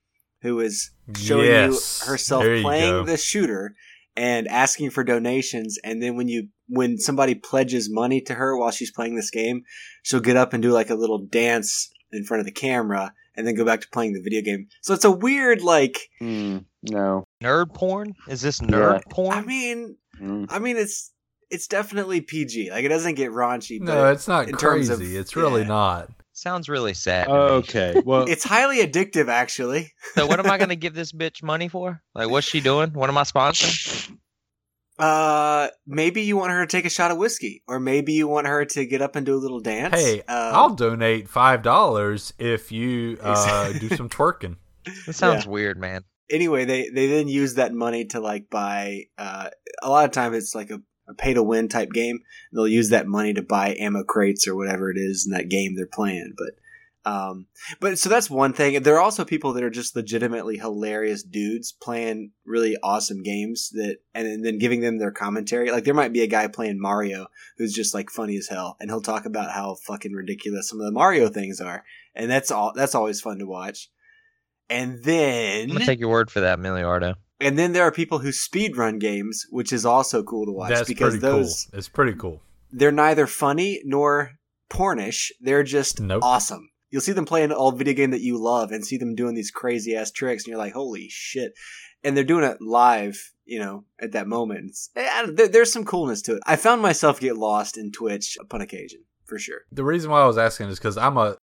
who is showing Yes, you herself you playing go. the shooter and asking for donations and then when you when somebody pledges money to her while she's playing this game she'll get up and do like a little dance in front of the camera and then go back to playing the video game so it's a weird like Hmm, no. Nerd porn? Is this nerd porn? i mean Mm. i mean it's it's definitely pg like it doesn't get raunchy but No, it's not in terms crazy. of- it's really yeah. not. Sounds really sad. Okay. Well, it's highly addictive actually So what am I gonna give this bitch money for? Like, what's she doing? What am I sponsoring? uh maybe you want her to take a shot of whiskey or maybe you want her to get up and do a little dance Hey, uh, I'll donate five dollars if you uh, do some twerking. That sounds weird, man. anyway, they they then use that money to like buy. Uh, a lot of time it's like a, a pay to win type game. They'll use that money to buy ammo crates or whatever it is in that game they're playing. But um, but so that's one thing. There are also people that are just legitimately hilarious dudes playing really awesome games that, and then giving them their commentary. Like there might be a guy playing Mario who's just like funny as hell, and he'll talk about how fucking ridiculous some of the Mario things are, and that's all. That's always fun to watch. And then I'm gonna take your word for that, Miliardo. and then there are people who speed run games, which is also cool to watch That's because those cool. It's pretty cool. they're neither funny nor pornish. They're just Nope. awesome. You'll see them playing an old video game that you love and see them doing these crazy ass tricks, and you're like, "Holy shit!" And they're doing it live, you know, at that moment. Eh, there- there's some coolness to it. I found myself get lost in Twitch upon occasion, for sure. The reason why I was asking is because I'm a,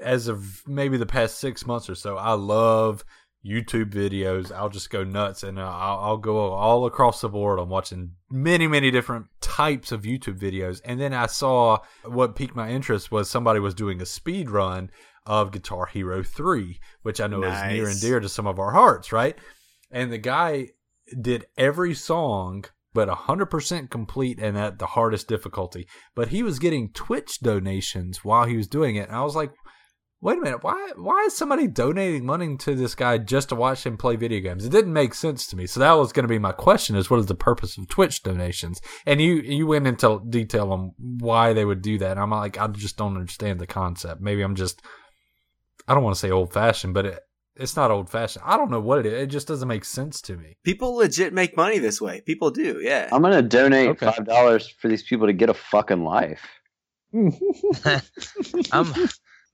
as of maybe the past six months or so, I love YouTube videos. I'll just go nuts and uh, I'll, I'll go all across the board. I'm watching many, many different types of YouTube videos. And then I saw what piqued my interest was somebody was doing a speed run of Guitar Hero 3, which I know is near and dear to some of our hearts, right? And the guy did every song but 100% complete and at the hardest difficulty. But he was getting Twitch donations while he was doing it. And I was like, wait a minute, why why is somebody donating money to this guy just to watch him play video games? It didn't make sense to me. So that was going to be my question is what is the purpose of Twitch donations? And you you went into detail on why they would do that. And I'm like, I just don't understand the concept. Maybe I'm just I don't want to say old fashioned, but it, it's not old fashioned. I don't know what it is. It just doesn't make sense to me. People legit make money this way. People do, yeah. I'm gonna donate Okay. five dollars for these people to get a fucking life. I'm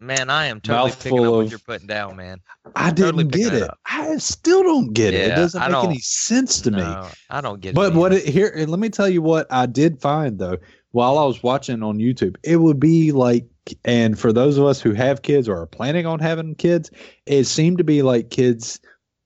man, I am totally picking Mouthful up what you're putting down, man. I Totally didn't picking get it. I still don't get it. It doesn't I make any sense to me. I don't get it. But what it, here, and let me tell you what I did find though while I was watching on YouTube. It would be like, and for those of us who have kids or are planning on having kids, it seemed to be like kids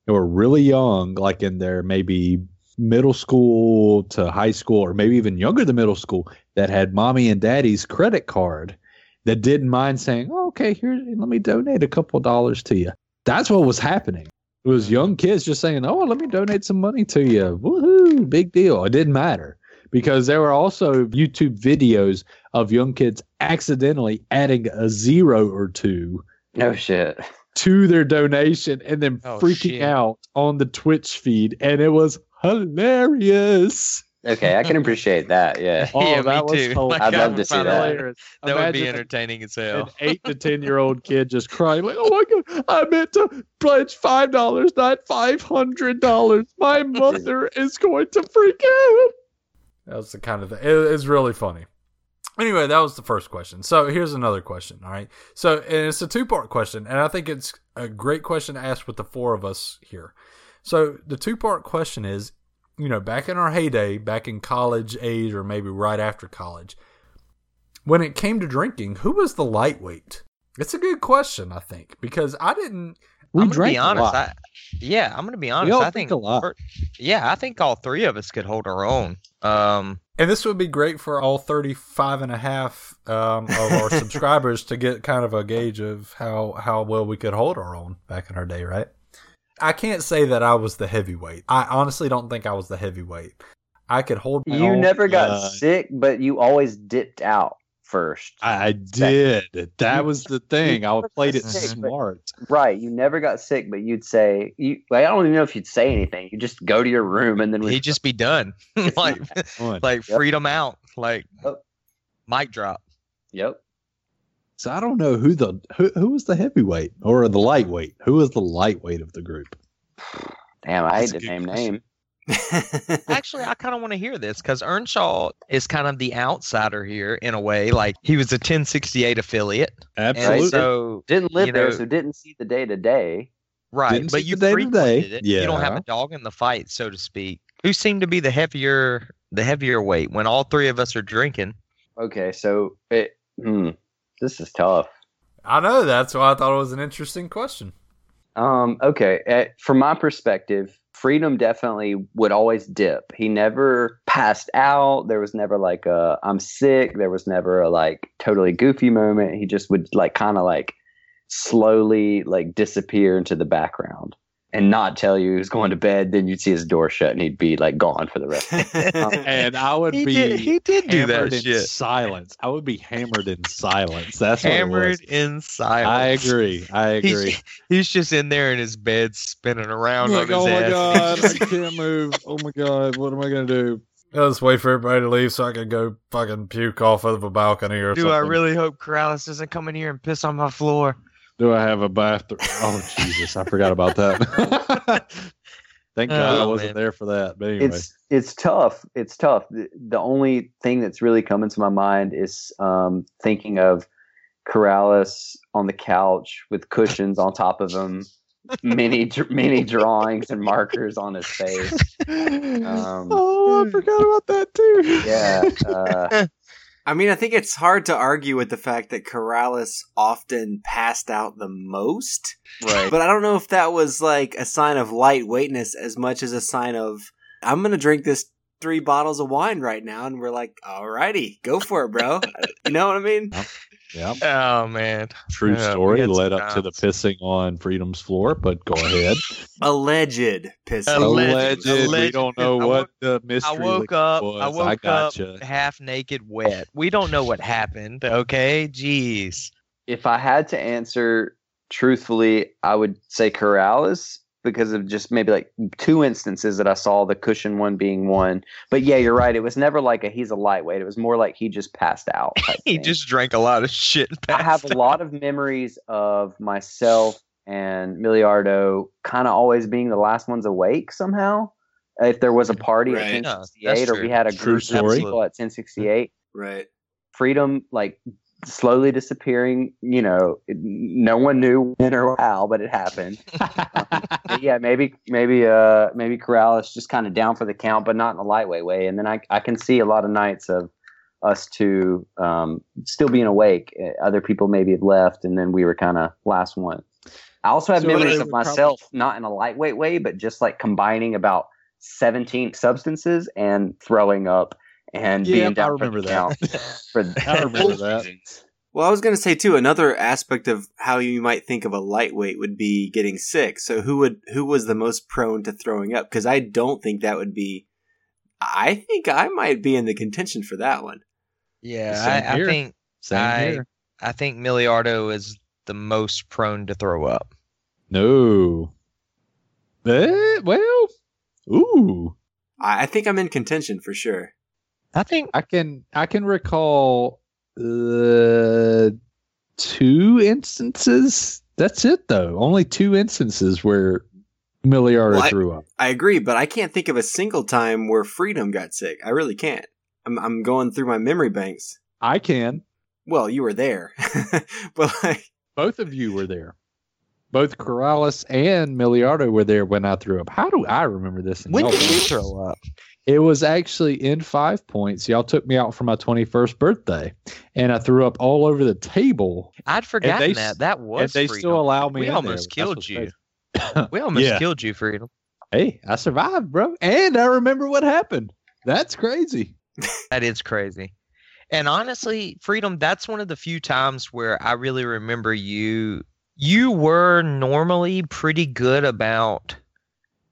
who are really young, like in their maybe middle school to high school, or maybe even younger than middle school, that had mommy and daddy's credit card that didn't mind saying, oh, "Okay, here, let me donate a couple dollars to you." That's what was happening. It was young mm-hmm. kids just saying, "Oh, let me donate some money to you." Woohoo! Big deal. It didn't matter because there were also YouTube videos of young kids accidentally adding a zero or two No shit. to their donation and then Oh, freaking shit. out on the Twitch feed, and it was hilarious. Okay, I can appreciate that. Yeah. Oh, yeah, that me was too. hilarious. Like, I'd love to see that. Hilarious. That would be entertaining as an eight to ten year old kid just crying like, "Oh my god, I meant to pledge five dollars, not five hundred dollars. My mother is going to freak out." That was the kind of thing. It, it's really funny. Anyway, that was the first question. So here's another question. All right. So and it's a two part question, and I think it's a great question to ask with the four of us here. So the two part question is, you know, back in our heyday, back in college age, or maybe right after college, when it came to drinking, who was the lightweight? It's a good question, I think, because I didn't. We I'm gonna drank be a honest. lot. I, yeah, I'm gonna be We honest. all I think a lot. for- yeah, I think all three of us could hold our own. Um, And this would be great for all 35 and a half um, of our subscribers to get kind of a gauge of how, how well we could hold our own back in our day, right? I can't say that I was the heavyweight. I honestly don't think I was the heavyweight. I could hold my You own. never got uh, sick, but you always dipped out first. I did. That was the thing. I never played it got sick, but- smart. Right. You never got sick, but you'd say, you, like, I don't even know if you'd say anything. You just go to your room and then we he'd just be done. like, Fun. like Yep. freedom out. Like, Yep. mic drop. Yep. So I don't know who the who, who was the heavyweight or the lightweight. Who was the lightweight of the group? Damn, I That's hate a the good name question. name. Actually, I kind of want to hear this because Earnshaw is kind of the outsider here in a way. Like, he was a 1068 affiliate. Absolutely. And so, Didn't live there, know- so didn't see the day to day. right. Didn't but you day-to-day. frequented it. You don't have a dog in the fight, so to speak. Who seemed to be the heavier, the heavier weight when all three of us are drinking? Okay, so it, hmm, this is tough. I know. That's why I thought it was an interesting question. Um, okay, eh, from my perspective, Freedom definitely would always dip. He never passed out. There was never like a I'm sick. There was never a like totally goofy moment. He just would like kind of like slowly like disappear into the background and not tell you he was going to bed. Then you'd see his door shut and he'd be like gone for the rest. and I would he be did, he did do hammered that in shit. silence. I would be hammered in silence. That's what it Hammered was. in I agree. I agree. He's, he's just in there in his bed spinning around like, on oh his my ass. god, I can't move. Oh my god, what am I gonna do? I'll just wait for everybody to leave so I can go fucking puke off of a balcony or Do something. I really hope Corrales doesn't come in here and piss on my floor? Do I have a bathroom? Oh Jesus, I forgot about that. Thank God I Oh, wasn't man. there for that. But anyway, It's it's tough. It's tough. The, the only thing that's really coming to my mind is um, thinking of Corrales on the couch with cushions on top of him, many many drawings and markers on his face. Um, oh, I forgot about that too. Yeah, uh, I mean, I think it's hard to argue with the fact that Corrales often passed out the most, right. but I don't know if that was like a sign of lightweightness as much as a sign of I'm gonna drink this three bottles of wine right now, and we're like, alrighty, go for it, bro. you know what I mean? Yeah, Oh man, true story. had Led up to the pissing on Freedom's floor, but go ahead. Alleged piss. Alleged. Alleged. We don't know I what woke- the I woke up. was. I woke up gotcha. half naked, wet. We don't know what happened. Okay, jeez. if I had to answer truthfully, I would say Corrales because of just maybe like two instances that I saw the cushion one being one. But yeah, you're right. It was never like a he's a lightweight. It was more like he just passed out. He thing. just drank a lot of shit. and I have passed a lot of memories of myself and Miliardo kind of always being the last ones awake somehow. If there was a party Right. at 1068 that's or we had a group of people at 1068, Right. freedom like slowly disappearing. You know, no one knew when or how, but it happened. But yeah, maybe maybe uh maybe Corrales is just kind of down for the count, but not in a lightweight way. And then I I can see a lot of nights of us two um, still being awake. Uh, Other people maybe had left, and then we were kind of last one. I also have So memories of were probably- myself not in a lightweight way, but just like combining about seventeen substances and throwing up and yeah, being I down for remember the that. count. For I remember that. Well, I was going to say too. Another aspect of how you might think of a lightweight would be getting sick. So who would who was the most prone to throwing up? Because I don't think that would be. I think I might be in the contention for that one. Yeah, I, I think Same I- here. I think Miliardo is the most prone to throw up. No. Eh, well, ooh. I, I think I'm in contention for sure. I think I can I can recall uh, two instances. That's it though. Only two instances where Miliardo Well, I- threw up. I agree, but I can't think of a single time where Freedom got sick. I really can't. I'm I'm going through my memory banks. I can. Well, you were there, but like, Both of you were there. Both Corrales and Miliardo were there when I threw up. How do I remember this? and when did you throw up? It was actually in five points. Y'all took me out for my 21st birthday, and I threw up all over the table. I'd forgotten they that. That was they freedom. still allow me. We almost there. Killed you. We almost Yeah. killed you, Freedom. Hey, I survived, bro, and I remember what happened. That's crazy. That is crazy. And honestly, Freedom, that's one of the few times where I really remember you you were normally pretty good about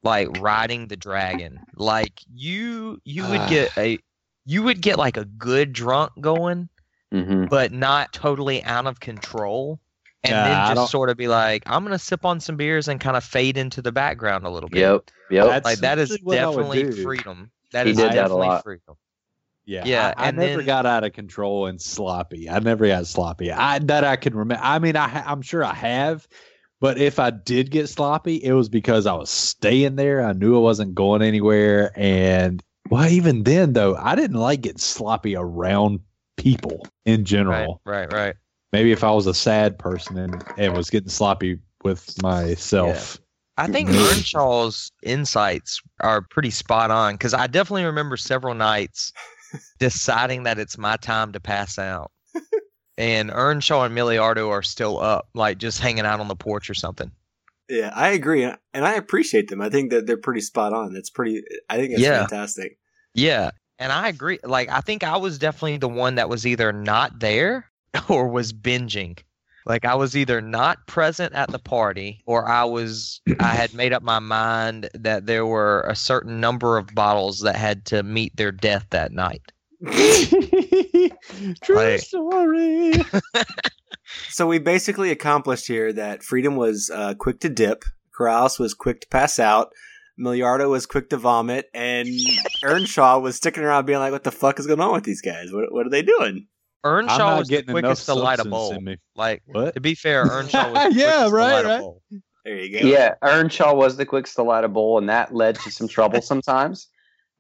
like riding the dragon. Like you you would get a you would get like a good drunk going, hmm but not totally out of control. And Yeah, I then just sort of be like, I'm gonna sip on some beers and kind of fade into the background a little bit. Yep. Yep. That's Like that is essentially what I would definitely do. freedom. That He is did that a definitely lot. freedom. Yeah, Yeah, I, I and never then- got out of control and sloppy. I never got sloppy. I that I can remember. I mean, I I'm sure I have, but if I did get sloppy, it was because I was staying there. I knew I wasn't going anywhere, and well, even then though, I didn't like getting sloppy around people in general. right, right. right. Maybe if I was a sad person and, and was getting sloppy with myself. I think. Earnshaw's insights are pretty spot on because I definitely remember several nights deciding that it's my time to pass out. And Earnshaw and Miliardo are still up, like just hanging out on the porch or something. yeah, I agree, and I appreciate them. I think that they're pretty spot on. That's pretty. I think it's Yeah. fantastic. Yeah. And I agree. Like, I think I was definitely the one that was either not there or was binging. Like, I was either not present at the party or I was, I had made up my mind that there were a certain number of bottles that had to meet their death that night. True Like- story. So we basically accomplished here that Freedom was uh, quick to dip, Corrales was quick to pass out, Miliardo was quick to vomit, and Earnshaw was sticking around being like, "What the fuck is going on with these guys? What, what are they doing?" Earnshaw was the getting enough quickest to light a bowl. me. Like, What? to be fair, Earnshaw was the Yeah, quickest to right, a right. bowl. There you go. Yeah, Earnshaw was the quickest to light a bowl, and that led to some trouble sometimes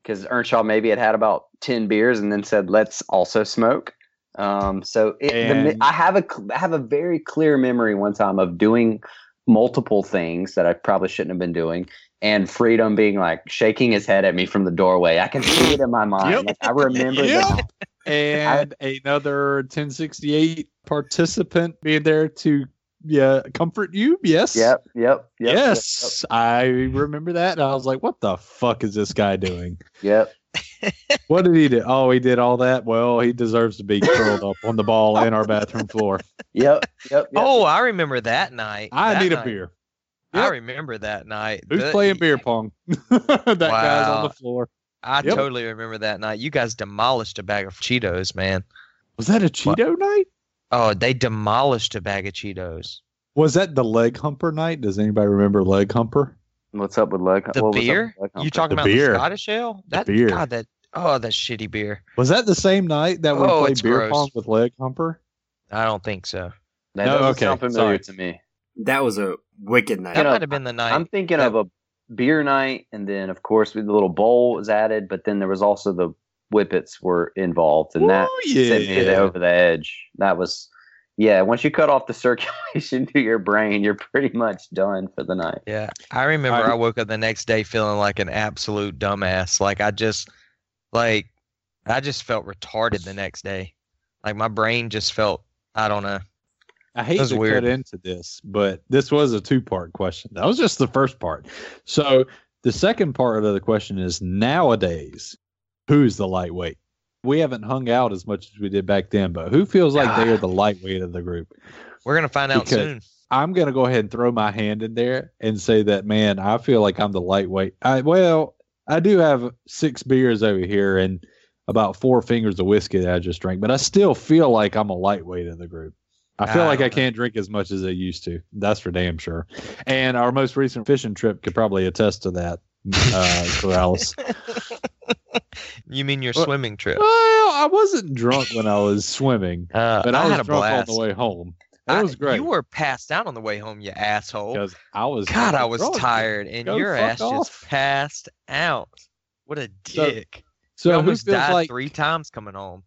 because Earnshaw maybe had had about ten beers and then said, "Let's also smoke." Um, so it, the, I have a have a very clear memory one time of doing multiple things that I probably shouldn't have been doing, and Freedom being like shaking his head at me from the doorway. I can see it in my mind. Yep. Like, I remember Yep. the and another 1068 participant being there to yeah comfort you yes Yep, yep, yep. yes i remember that and i was like what the fuck is this guy doing Yep. what did he do oh he did all that well he deserves to be curled up on the ball in our bathroom floor Yep. Yep. Yep. Oh, I remember that night. i That need a night. beer I remember that night. who's The- playing beer pong that guy's on the floor I Yep. totally remember that night. You guys demolished a bag of Cheetos, man. was that a cheeto night Oh, they demolished a bag of Cheetos. was that the leg humper night does anybody remember leg humper What's up with leg? The what beer? leg You talking The about beer. the Scottish ale? That beer. God, that oh, that shitty beer. was that the same night that we Oh, played beer gross. pong with leg humper I don't think so. That No, doesn't okay, sound familiar sorry. to me. That was a wicked night. That You might have been the night. I'm thinking that- of a beer night, and then of course with the little bowl was added, but then there was also the whippets were involved, and that Ooh, sent me yeah. over the edge. That was, yeah. Once you cut off the circulation to your brain, you're pretty much done for the night. Yeah, I remember I- I woke up the next day feeling like an absolute dumbass. Like I just, like, I just felt retarded the next day. Like my brain just felt, I don't know. I hate to weird. cut into this, but this was a two part question. That was just the first part. So the second part of the question is nowadays, who's the lightweight? We haven't hung out as much as we did back then, but who feels like they are the lightweight of the group? We're gonna find out Because- soon. I'm gonna go ahead and throw my hand in there and say that man, I feel like I'm the lightweight. I well, I do have six beers over here and about four fingers of whiskey that I just drank, but I still feel like I'm a lightweight in the group. I feel I like I know. can't drink as much as I used to. That's for damn sure. And our most recent fishing trip could probably attest to that, uh, Corrales. You mean your Well- swimming trip? well, I wasn't drunk when I was swimming, Uh, but I, I was had a drunk blast. on the way home. That I- was great. You were passed out on the way home, you asshole. because I was God, I was drunk. tired, and Go your ass off. just passed out. What a dick! So you who almost died like three times coming home.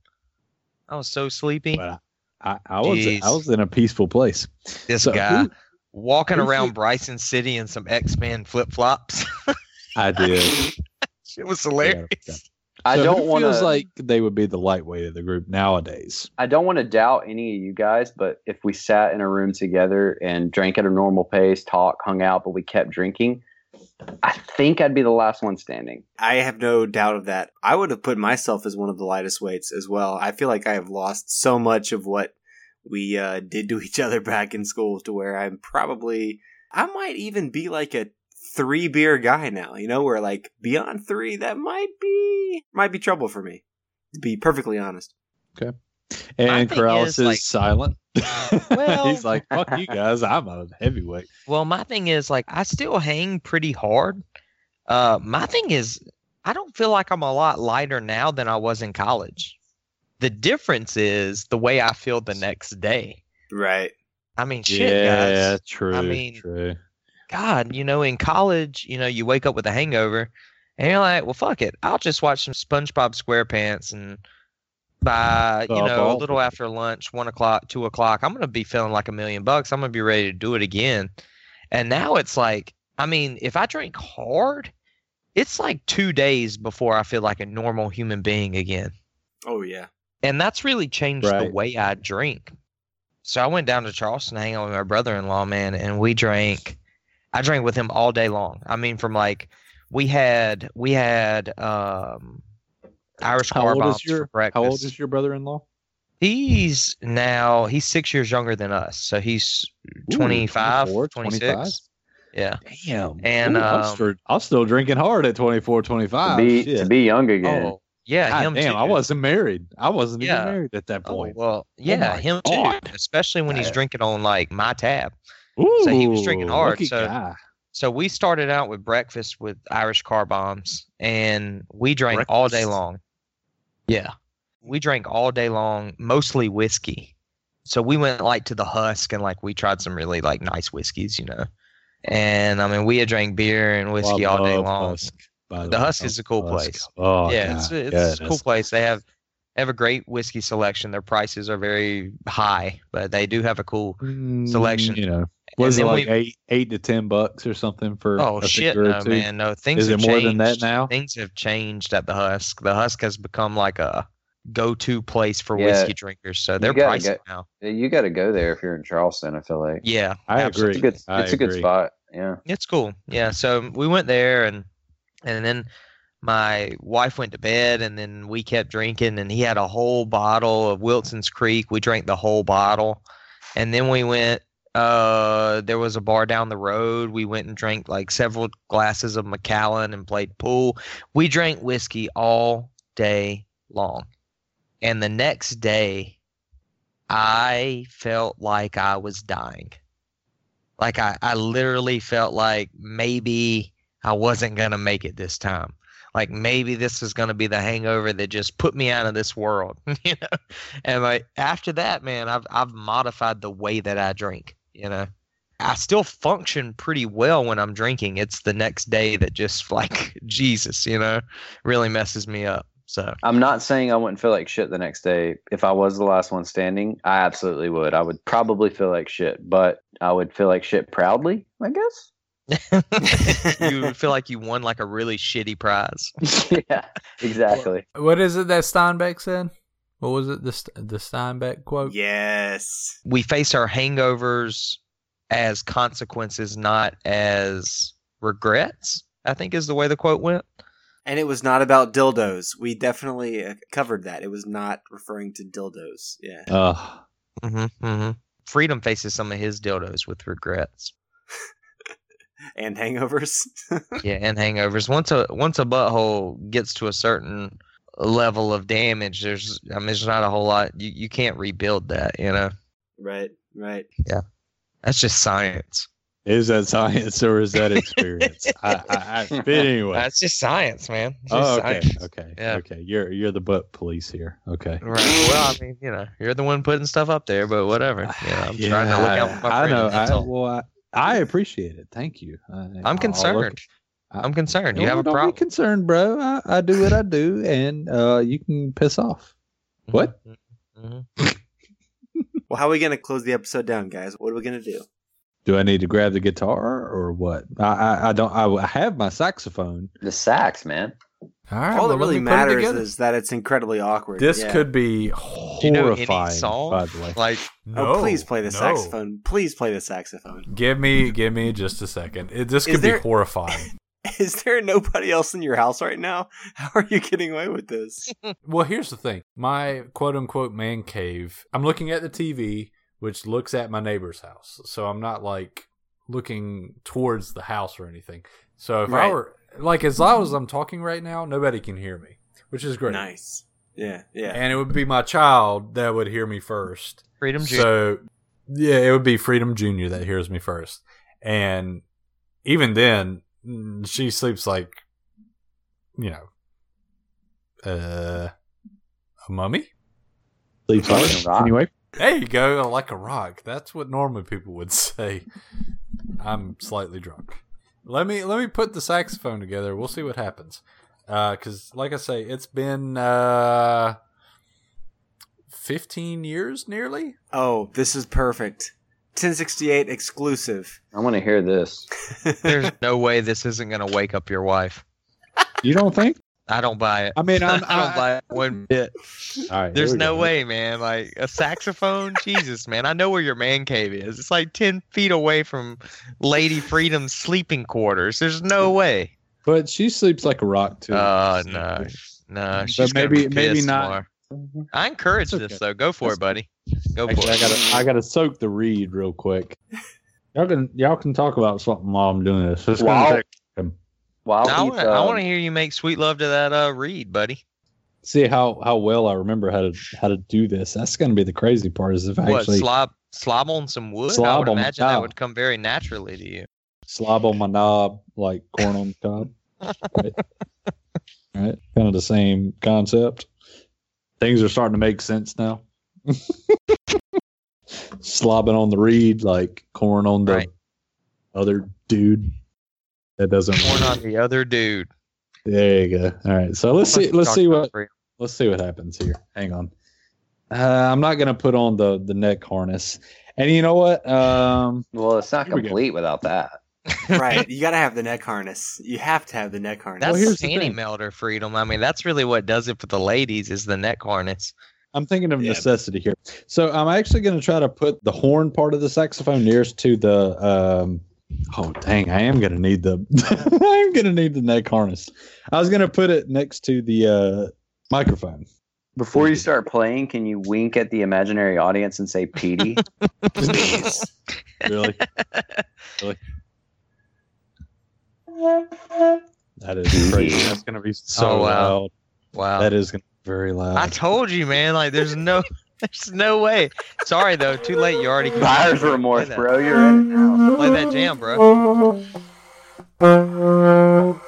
I was so sleepy. Well, I, I was I was in a peaceful place. this so guy who- walking who around Bryson City in some X Men flip flops. I did. It was hilarious. yeah. I So don't who want feels to. like they would be the lightweight of the group nowadays. I don't want to doubt any of you guys, but if we sat in a room together and drank at a normal pace, talk, hung out, but we kept drinking, I think I'd be the last one standing. I have no doubt of that. I would have put myself as one of the lightest weights as well. I feel like I have lost so much of what we uh, did to each other back in school to where I'm probably, I might even be like a three beer guy now, you know, where like beyond three, that might be, might be trouble for me, to be perfectly honest. Okay. And thing Corrales is, is, like- silent. Well- he's like, "Fuck you guys! I'm a heavyweight." Well, my thing is like I still hang pretty hard. Uh, my thing is I don't feel like I'm a lot lighter now than I was in college. The difference is the way I feel the next day. Right. I mean, shit, guys. yeah, guys. true. I mean- true. God, you know, in college, you know, you wake up with a hangover and you're like, well, fuck it. I'll just watch some SpongeBob SquarePants and by, you know, a little after lunch, one o'clock, two o'clock, I'm going to be feeling like a million bucks. I'm going to be ready to do it again. And now it's like, I mean, if I drink hard, it's like two days before I feel like a normal human being again. Oh, yeah. And that's really changed the way I drink. So I went down to Charleston to hang out with my brother-in-law, man, and we drank. I drank with him all day long. I mean, from like we had we had um Irish How car old bombs is your for breakfast. How old is your brother-in-law? He's now he's six years younger than us, so he's Ooh, 25, 24, 26. 25? Yeah, Damn. And, Ooh, I'm, um, still, I'm still drinking hard at 24, 25. to be Shit. to be young again. oh yeah, God him damn, too. I wasn't married. I wasn't Yeah. even married at that Oh, point. well, yeah, my him God. too. Especially when he's drinking on like my tab. Ooh, so he was drinking hard, so- guy. So we started out with breakfast with Irish car bombs, and we drank all day long. Yeah, we drank all day long, mostly whiskey. So we went like to the Husk, and like we tried some really like nice whiskeys, you know. And I mean, we had drank beer and whiskey Well, all day long. Husk, The way. Husk is a cool Husk. place. Oh, yeah, it's, God. it's Yeah, a cool place. They have have a great whiskey selection. Their prices are very high, but they do have a cool. selection. Mm, You know, was it like eight, eight to ten bucks or something for? Oh a shit, figure no, two? man, no. Things Is have it more than that now? Things have changed at the Husk. The Husk has become like a go-to place for Yeah. whiskey drinkers. So they're gotta pricey get- now. You got to go there if you're in Charleston. I feel like Yeah, I absolutely. agree. it's a good, I it's a good spot. Yeah. It's cool. Yeah. So we went there and and then my wife went to bed and then we kept drinking and he had a whole bottle of Wilson's Creek. We drank the whole bottle. And then we went uh there was a bar down the road. We went and drank like several glasses of Macallan and played pool. We drank whiskey all day long. And the next day I felt like I was dying. Like I, I literally felt like maybe I wasn't gonna make it this time. Like maybe this is gonna be the hangover that just put me out of this world. you know? And like after that, man, I've I've modified the way that I drink, you know. I still function pretty well when I'm drinking. It's the next day that just like Jesus, you know, really messes me up. So I'm not saying I wouldn't feel like shit the next day. If I was the last one standing, I absolutely would. I would probably feel like shit, but I would feel like shit proudly, I guess. you feel like you won like a really shitty prize. yeah, exactly. What is it that Steinbeck said? What was it? The the Steinbeck quote? Yes. We face our hangovers as consequences, not as regrets. I think is the way the quote went. And it was not about dildos. We definitely uh, covered that. It was not referring to dildos. Yeah. Uh, Mm-hmm, mm-hmm. Freedom faces some of his dildos with regrets. And hangovers. Yeah, and hangovers. Once a once a butthole gets to a certain level of damage, there's I mean, there's not a whole lot. You you can't rebuild that. You know, right, right. Yeah, that's just science. is that science or is that experience? I, I, I, but anyway. That's just science, man. It's Oh, okay, science. okay, Yeah. okay. You're you're the butt police here. Okay. Right. Well, I mean, you know, you're the one putting stuff up there, but whatever. You know, I'm trying to look out for my I know. I, well, I, I appreciate it. Thank you. I, I'm I'll look- concerned. I- I'm concerned. You No, have a don't problem. Be concerned, bro. I, I do what I do, and uh, you can piss off. What? Mhm. Well, how are we going to close the episode down, guys? What are we going to do? Do I need to grab the guitar or what? I I, I don't. I have my saxophone. The sax, man. All right. All well, that really me put it matters is that it's incredibly awkward. this Yeah. could be Do you know any Horrifying, song? by the way. Like, no. oh, please play the no. saxophone. Please play the saxophone. Give me, give me just a second. It, this Is could there- be horrifying. Is there nobody else in your house right now? How are you getting away with this? well, here's the thing. My quote unquote man cave. I'm looking at the TV, which looks at my neighbor's house, so I'm not like looking towards the house or anything. So if I were like as loud as I'm talking right now, nobody can hear me, which is great. Nice. Yeah, yeah. And it would be my child that would hear me first. Freedom Jr. So yeah, it would be Freedom Junior that hears me first, and even then, mm, she sleeps like, you know, uh, a mummy. Sleeps Like a rock. Anyway, There you go, like a rock. That's what normal people would say. I'm slightly drunk. Let me let me put the saxophone together. We'll see what happens. Because, like I say, it's been uh, 15 years nearly. oh, this is perfect. 1068 exclusive. I want to hear this. There's no way this isn't going to wake up your wife. you don't think? I don't buy it. I mean, I'm, I don't buy it one bit. All right. There's no go. way, man. Like a saxophone, Jesus, man. I know where your man cave is. It's like ten feet away from Lady Freedom's sleeping quarters. There's no way. But she sleeps like a rock too. Oh So- no, no. But She's gonna maybe- be maybe not. tomorrow. Mm-hmm. I encourage It's this though. Go for That's it, buddy. Go for Actually, I gotta I gotta soak the reed real quick. Y'all can y'all can talk about something while I'm doing this. It's Wow. Gonna take I he's, want, I um, want to hear you make sweet love to that uh reed, buddy. see how how well I remember how to how to do this. That's gonna be the crazy part is if I What actually slob slob on some wood? I would imagine that would come very naturally to you. slob on my knob like corn on the cob. right? right? Kind of the same concept. Things are starting to make sense now. Slobbing on the reed like corn on the Right. other dude. That doesn't Corn on the other dude. There you go. All right. So let's see let's see what let's see what happens here. Hang on. Uh, I'm not gonna put on the the neck harness. And you know what? Um well, it's not Here we complete without that. right. You got to have the neck harness. You have to have the neck harness. That's here's the the panty thing. melter freedom. I mean, that's really what does it for the ladies is the neck harness. I'm thinking of Yeah. necessity here. So I'm actually going to try to put the horn part of the saxophone nearest to the. Um, oh dang! I am going to need the. I'm going to need the neck harness. I was going to put it next to the uh, microphone. Before you start playing, can you wink at the imaginary audience and say Petey? Please. Really? really? That is crazy. That's going to be so Oh, wow. loud. Wow. That is going to be very loud. I told you, man. Like, there's no, there's no way. Sorry though, too late. You already Buyer's remorse, bro. You're in it now. Play that jam, bro.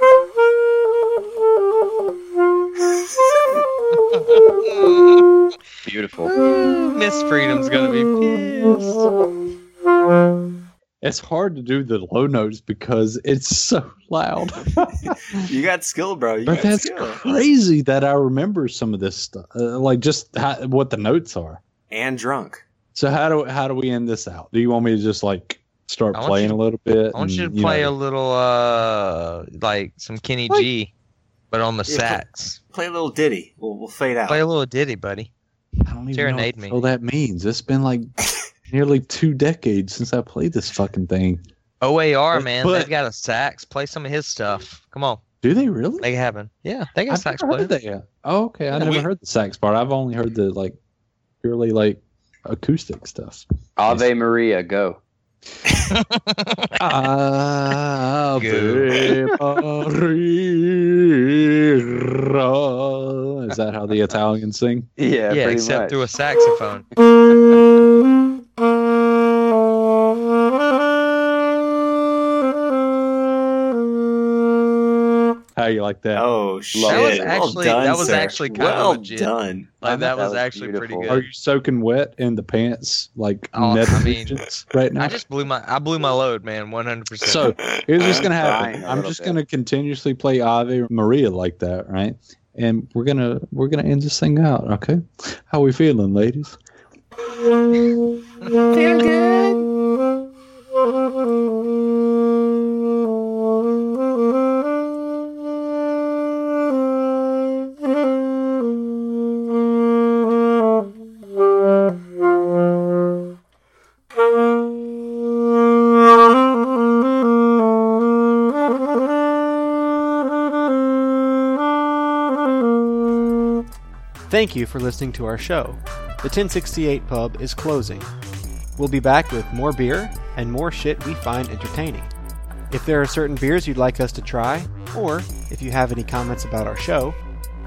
Beautiful. Miss Freedom's gonna be pissed. It's hard to do the low notes because it's so loud. You got skill, bro. You but that's skill. crazy that I remember some of this stuff, uh, like just how, what the notes are. And drunk. So how do how do we end this out? Do you want me to just like start playing you to- a little bit? I want you to and, play know- a little, uh, like some Kenny Like- G, but on the Yeah, sax. Play a little ditty. We'll, we'll fade out. Play a little ditty, buddy. I don't even serenade know me. what the hell that means. It's been like nearly two decades since I played this fucking thing. OAR, But- man, but- they've got a sax. Play some of his stuff. Come on, Do they really? They it happen. Yeah, they got a I've sax never heard that yet. Oh, okay. I Yeah, never we- heard the sax part. I've only heard the like purely like acoustic stuff. Ave Maria, go. Ave Maria. Is that how the Italians sing? Yeah, yeah, except much. through a saxophone. you like that? Oh shit! That was well actually- done, that was sir. actually kinda well legit. done. Like that, That was, was actually pretty good. Are you soaking wet in the pants like Oh, net I mean, regions right now? I just blew my I blew my load, man, one hundred percent. So here's what's gonna Crying happen. a I'm just bit. gonna continuously play Ave Maria like that, right? And we're gonna we're gonna end this thing out, okay? How we feeling, ladies? Feel good. Thank you for listening to our show. The 1068 Pub is closing. We'll be back with more beer and more shit we find entertaining. If there are certain beers you'd like us to try, or if you have any comments about our show,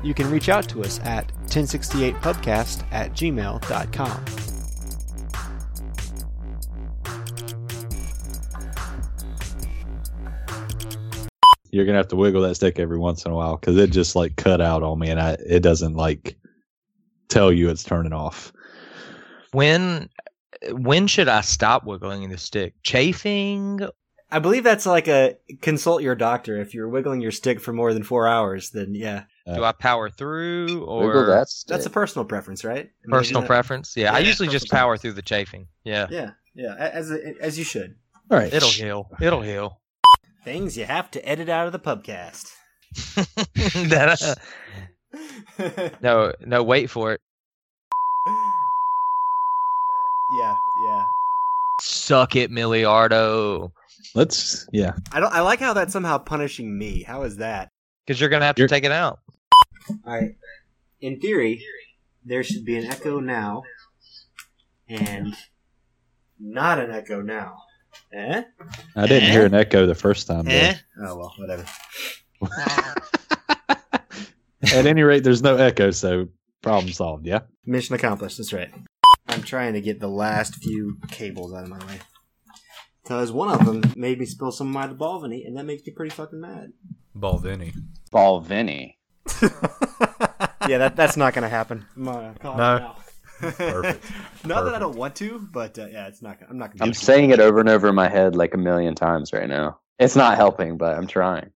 you can reach out to us at 1068pubcast at gmail.com. You're gonna have to wiggle that stick every once in a while because it just like cut out on me, and I it doesn't like tell you it's turning off. when when should I stop wiggling the stick? Chafing? I believe that's like a consult your doctor. If you're wiggling your stick for more than four hours, then yeah, Do I power through or Wiggle that stick. that's a personal preference, right? I mean, personal preference? Yeah, I usually just power through the chafing. Yeah, Yeah, yeah, a- as as you should. All right, it'll heal. It'll heal. Things you have to edit out of the pubcast. That- uh, no, no, wait for it. yeah, yeah. Suck it, Miliardo. let's yeah. I don't. I like how that's somehow punishing me. How is that? Because you're gonna have to You're- take it out. All right. In theory, there should be an echo now, and not an echo now. Eh? I didn't Eh? hear an echo the first time. though. Eh? Oh well, whatever. At any rate, there's no echo, so problem solved. Yeah. Mission accomplished. That's right. I'm trying to get the last few cables out of my way. Because one of them made me spill some of my Balvenie, and that makes me pretty fucking mad. Balvenie. Ball Vinny. yeah, that that's not going to happen. I'm, calling No. it now. Perfect. not that I don't want to, but uh, yeah, it's not. Gonna, I'm not going to. I'm saying it over and over in my head like a million times right now. It's not helping, but I'm trying.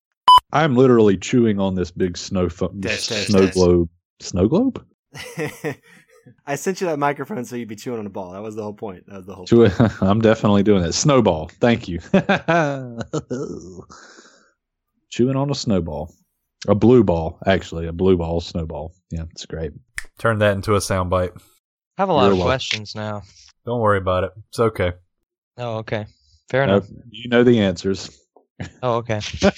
I'm literally chewing on this big snow fo- Test, test, snow test. globe. Snow globe? I sent you that microphone so you'd be chewing on a ball. That was the whole point. That was the whole. Chew- I'm definitely doing it. Snowball. Thank you. chewing on a snowball. A blue ball, actually. A blue ball snowball. Yeah, it's great. Turn that into a soundbite. I have a lot You're of welcome. questions now. Don't worry about it. It's okay. Oh, okay. Fair enough. you know the answers. Oh, okay.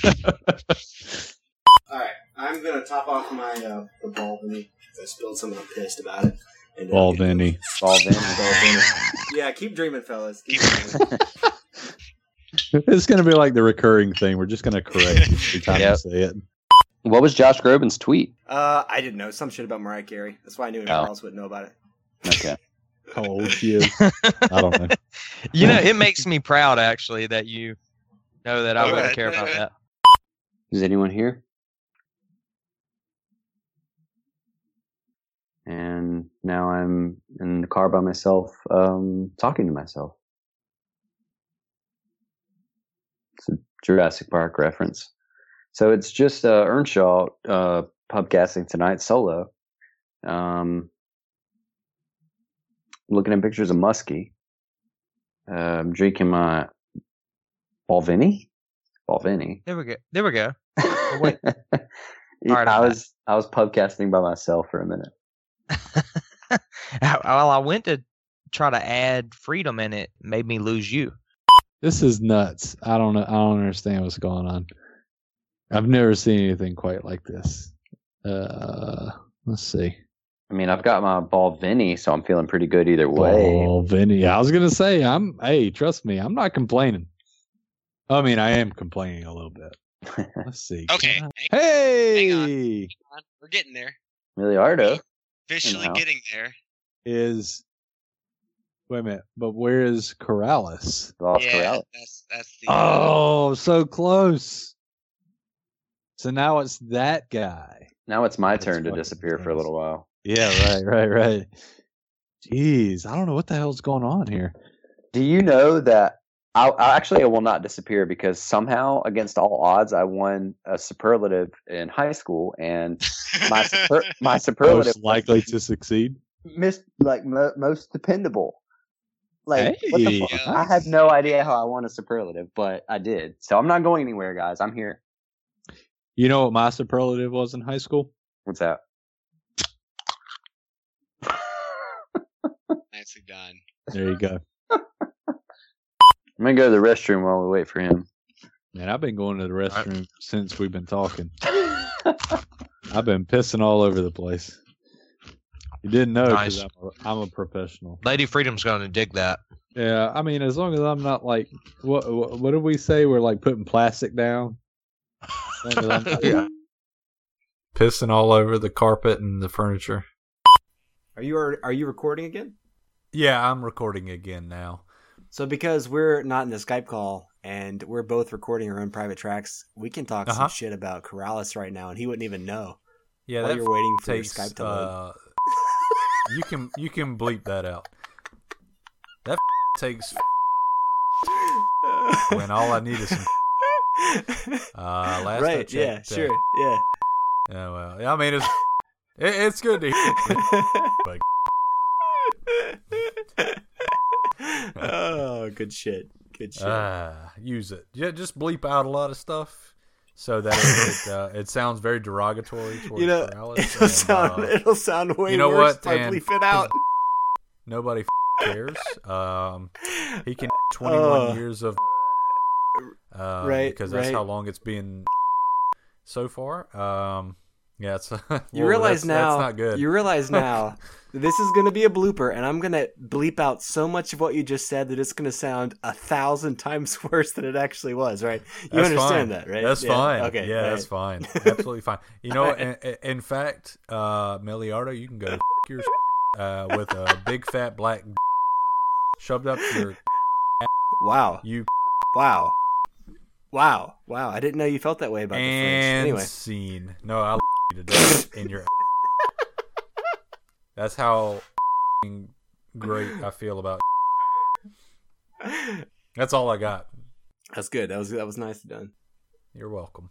All right, I'm gonna top off my uh, the ball Balvenie. I spilled some, and I'm pissed about it. And, uh, Ball Vinny. Ball Vinny. Balvenie. yeah, keep dreaming, fellas. Keep dreaming. It's going to be like the recurring thing. We're just going to correct every time Yep. you say it. What was Josh Groban's tweet? uh, I didn't know some shit about Mariah Carey. That's why I knew anyone Oh. else wouldn't know about it. Okay. How old she is. I don't know. you know, it makes me proud actually that you know that I wouldn't Alright. care about that. Is anyone here? And now I'm in the car by myself, um, talking to myself. It's a Jurassic Park reference. So it's just uh, Earnshaw uh, pubcasting tonight solo. Um, looking at pictures of Muskie. Uh, I'm drinking my Balvenie. Balvenie. There we go. There we go. wait. Alright, I I'm was I was pubcasting by myself for a minute. well, I went to try to add freedom and it made me lose you. This is nuts. I don't know. I don't understand what's going on. I've never seen anything quite like this. Uh, let's see. I mean, I've got my Balvenie, so I'm feeling pretty good either way. Oh, Vinny. I was gonna say, I'm. Hey, trust me, I'm not complaining. I mean, I am complaining a little bit. Let's see. Okay, Hey, on. we're getting there. Miliardo. Officially getting there. is wait a minute, but where is Corrales? Lost yeah, Corral. that's that's the. Oh, so close. So now it's that guy. Now it's my That's turn to disappear for a little while. Yeah, right, right, right. Jeez, I don't know what the hell's going on here. Do you know that I, I actually I will not disappear because somehow, against all odds, I won a superlative in high school, and my super, my superlative Most likely to succeed. missed like mo- most dependable. Like what the Hey. fuck? I have no idea how I won a superlative, but I did. So I'm not going anywhere, guys. I'm here. You know what my superlative was in high school? What's that? Nicely done. There you go. I'm gonna go to the restroom while we wait for him. Man, I've been going to the restroom since we've been talking. I've been pissing all over the place. You didn't know because Nice. I'm, a, I'm a professional. Lady Freedom's going to dig that. Yeah, I mean, as long as I'm not like, what what, what did we say? We're like putting plastic down. As long as I'm- Yeah. Pissing all over the carpet and the furniture. Are you are you recording again? Yeah, I'm recording again now. So because we're not in the Skype call and we're both recording our own private tracks, we can talk Uh-huh. some shit about Corrales right now, and he wouldn't even know. Yeah, While that you're waiting for takes. Skype to load. uh, you can you can bleep that out. That takes when all I need is some. Uh, last I right? Yeah. checked, uh, Sure. Yeah. Yeah, well, yeah, I mean it's it, it's good to hear. Oh, good shit. Good shit. Ah, use it. Yeah, just bleep out a lot of stuff so that it it, uh, it sounds very derogatory towards you know, Corrales, it'll and, sound uh, it'll sound way you know worse what, if bleep it out. nobody cares. Um, he can 21 Oh. years of uh, Right, because that's right. how long it's been so far. Um, yeah, it's You realize that's, now. that's not good. You realize now. This is going to be a blooper, and I'm going to bleep out so much of what you just said that it's going to sound a thousand times worse than it actually was. Right? You That's understand fine. that, right? That's Yeah, fine. Okay. Yeah, all that's fine. Absolutely fine. You know, All in, in fact, uh, Miliardo, you can go your uh, with a big fat black shoved up your Wow! you Wow! Wow! Wow! I didn't know you felt that way about the French. Anyway, scene. No, I to death in your. That's how great I feel about. That's all I got. that's good. That was that was nice done. You're welcome.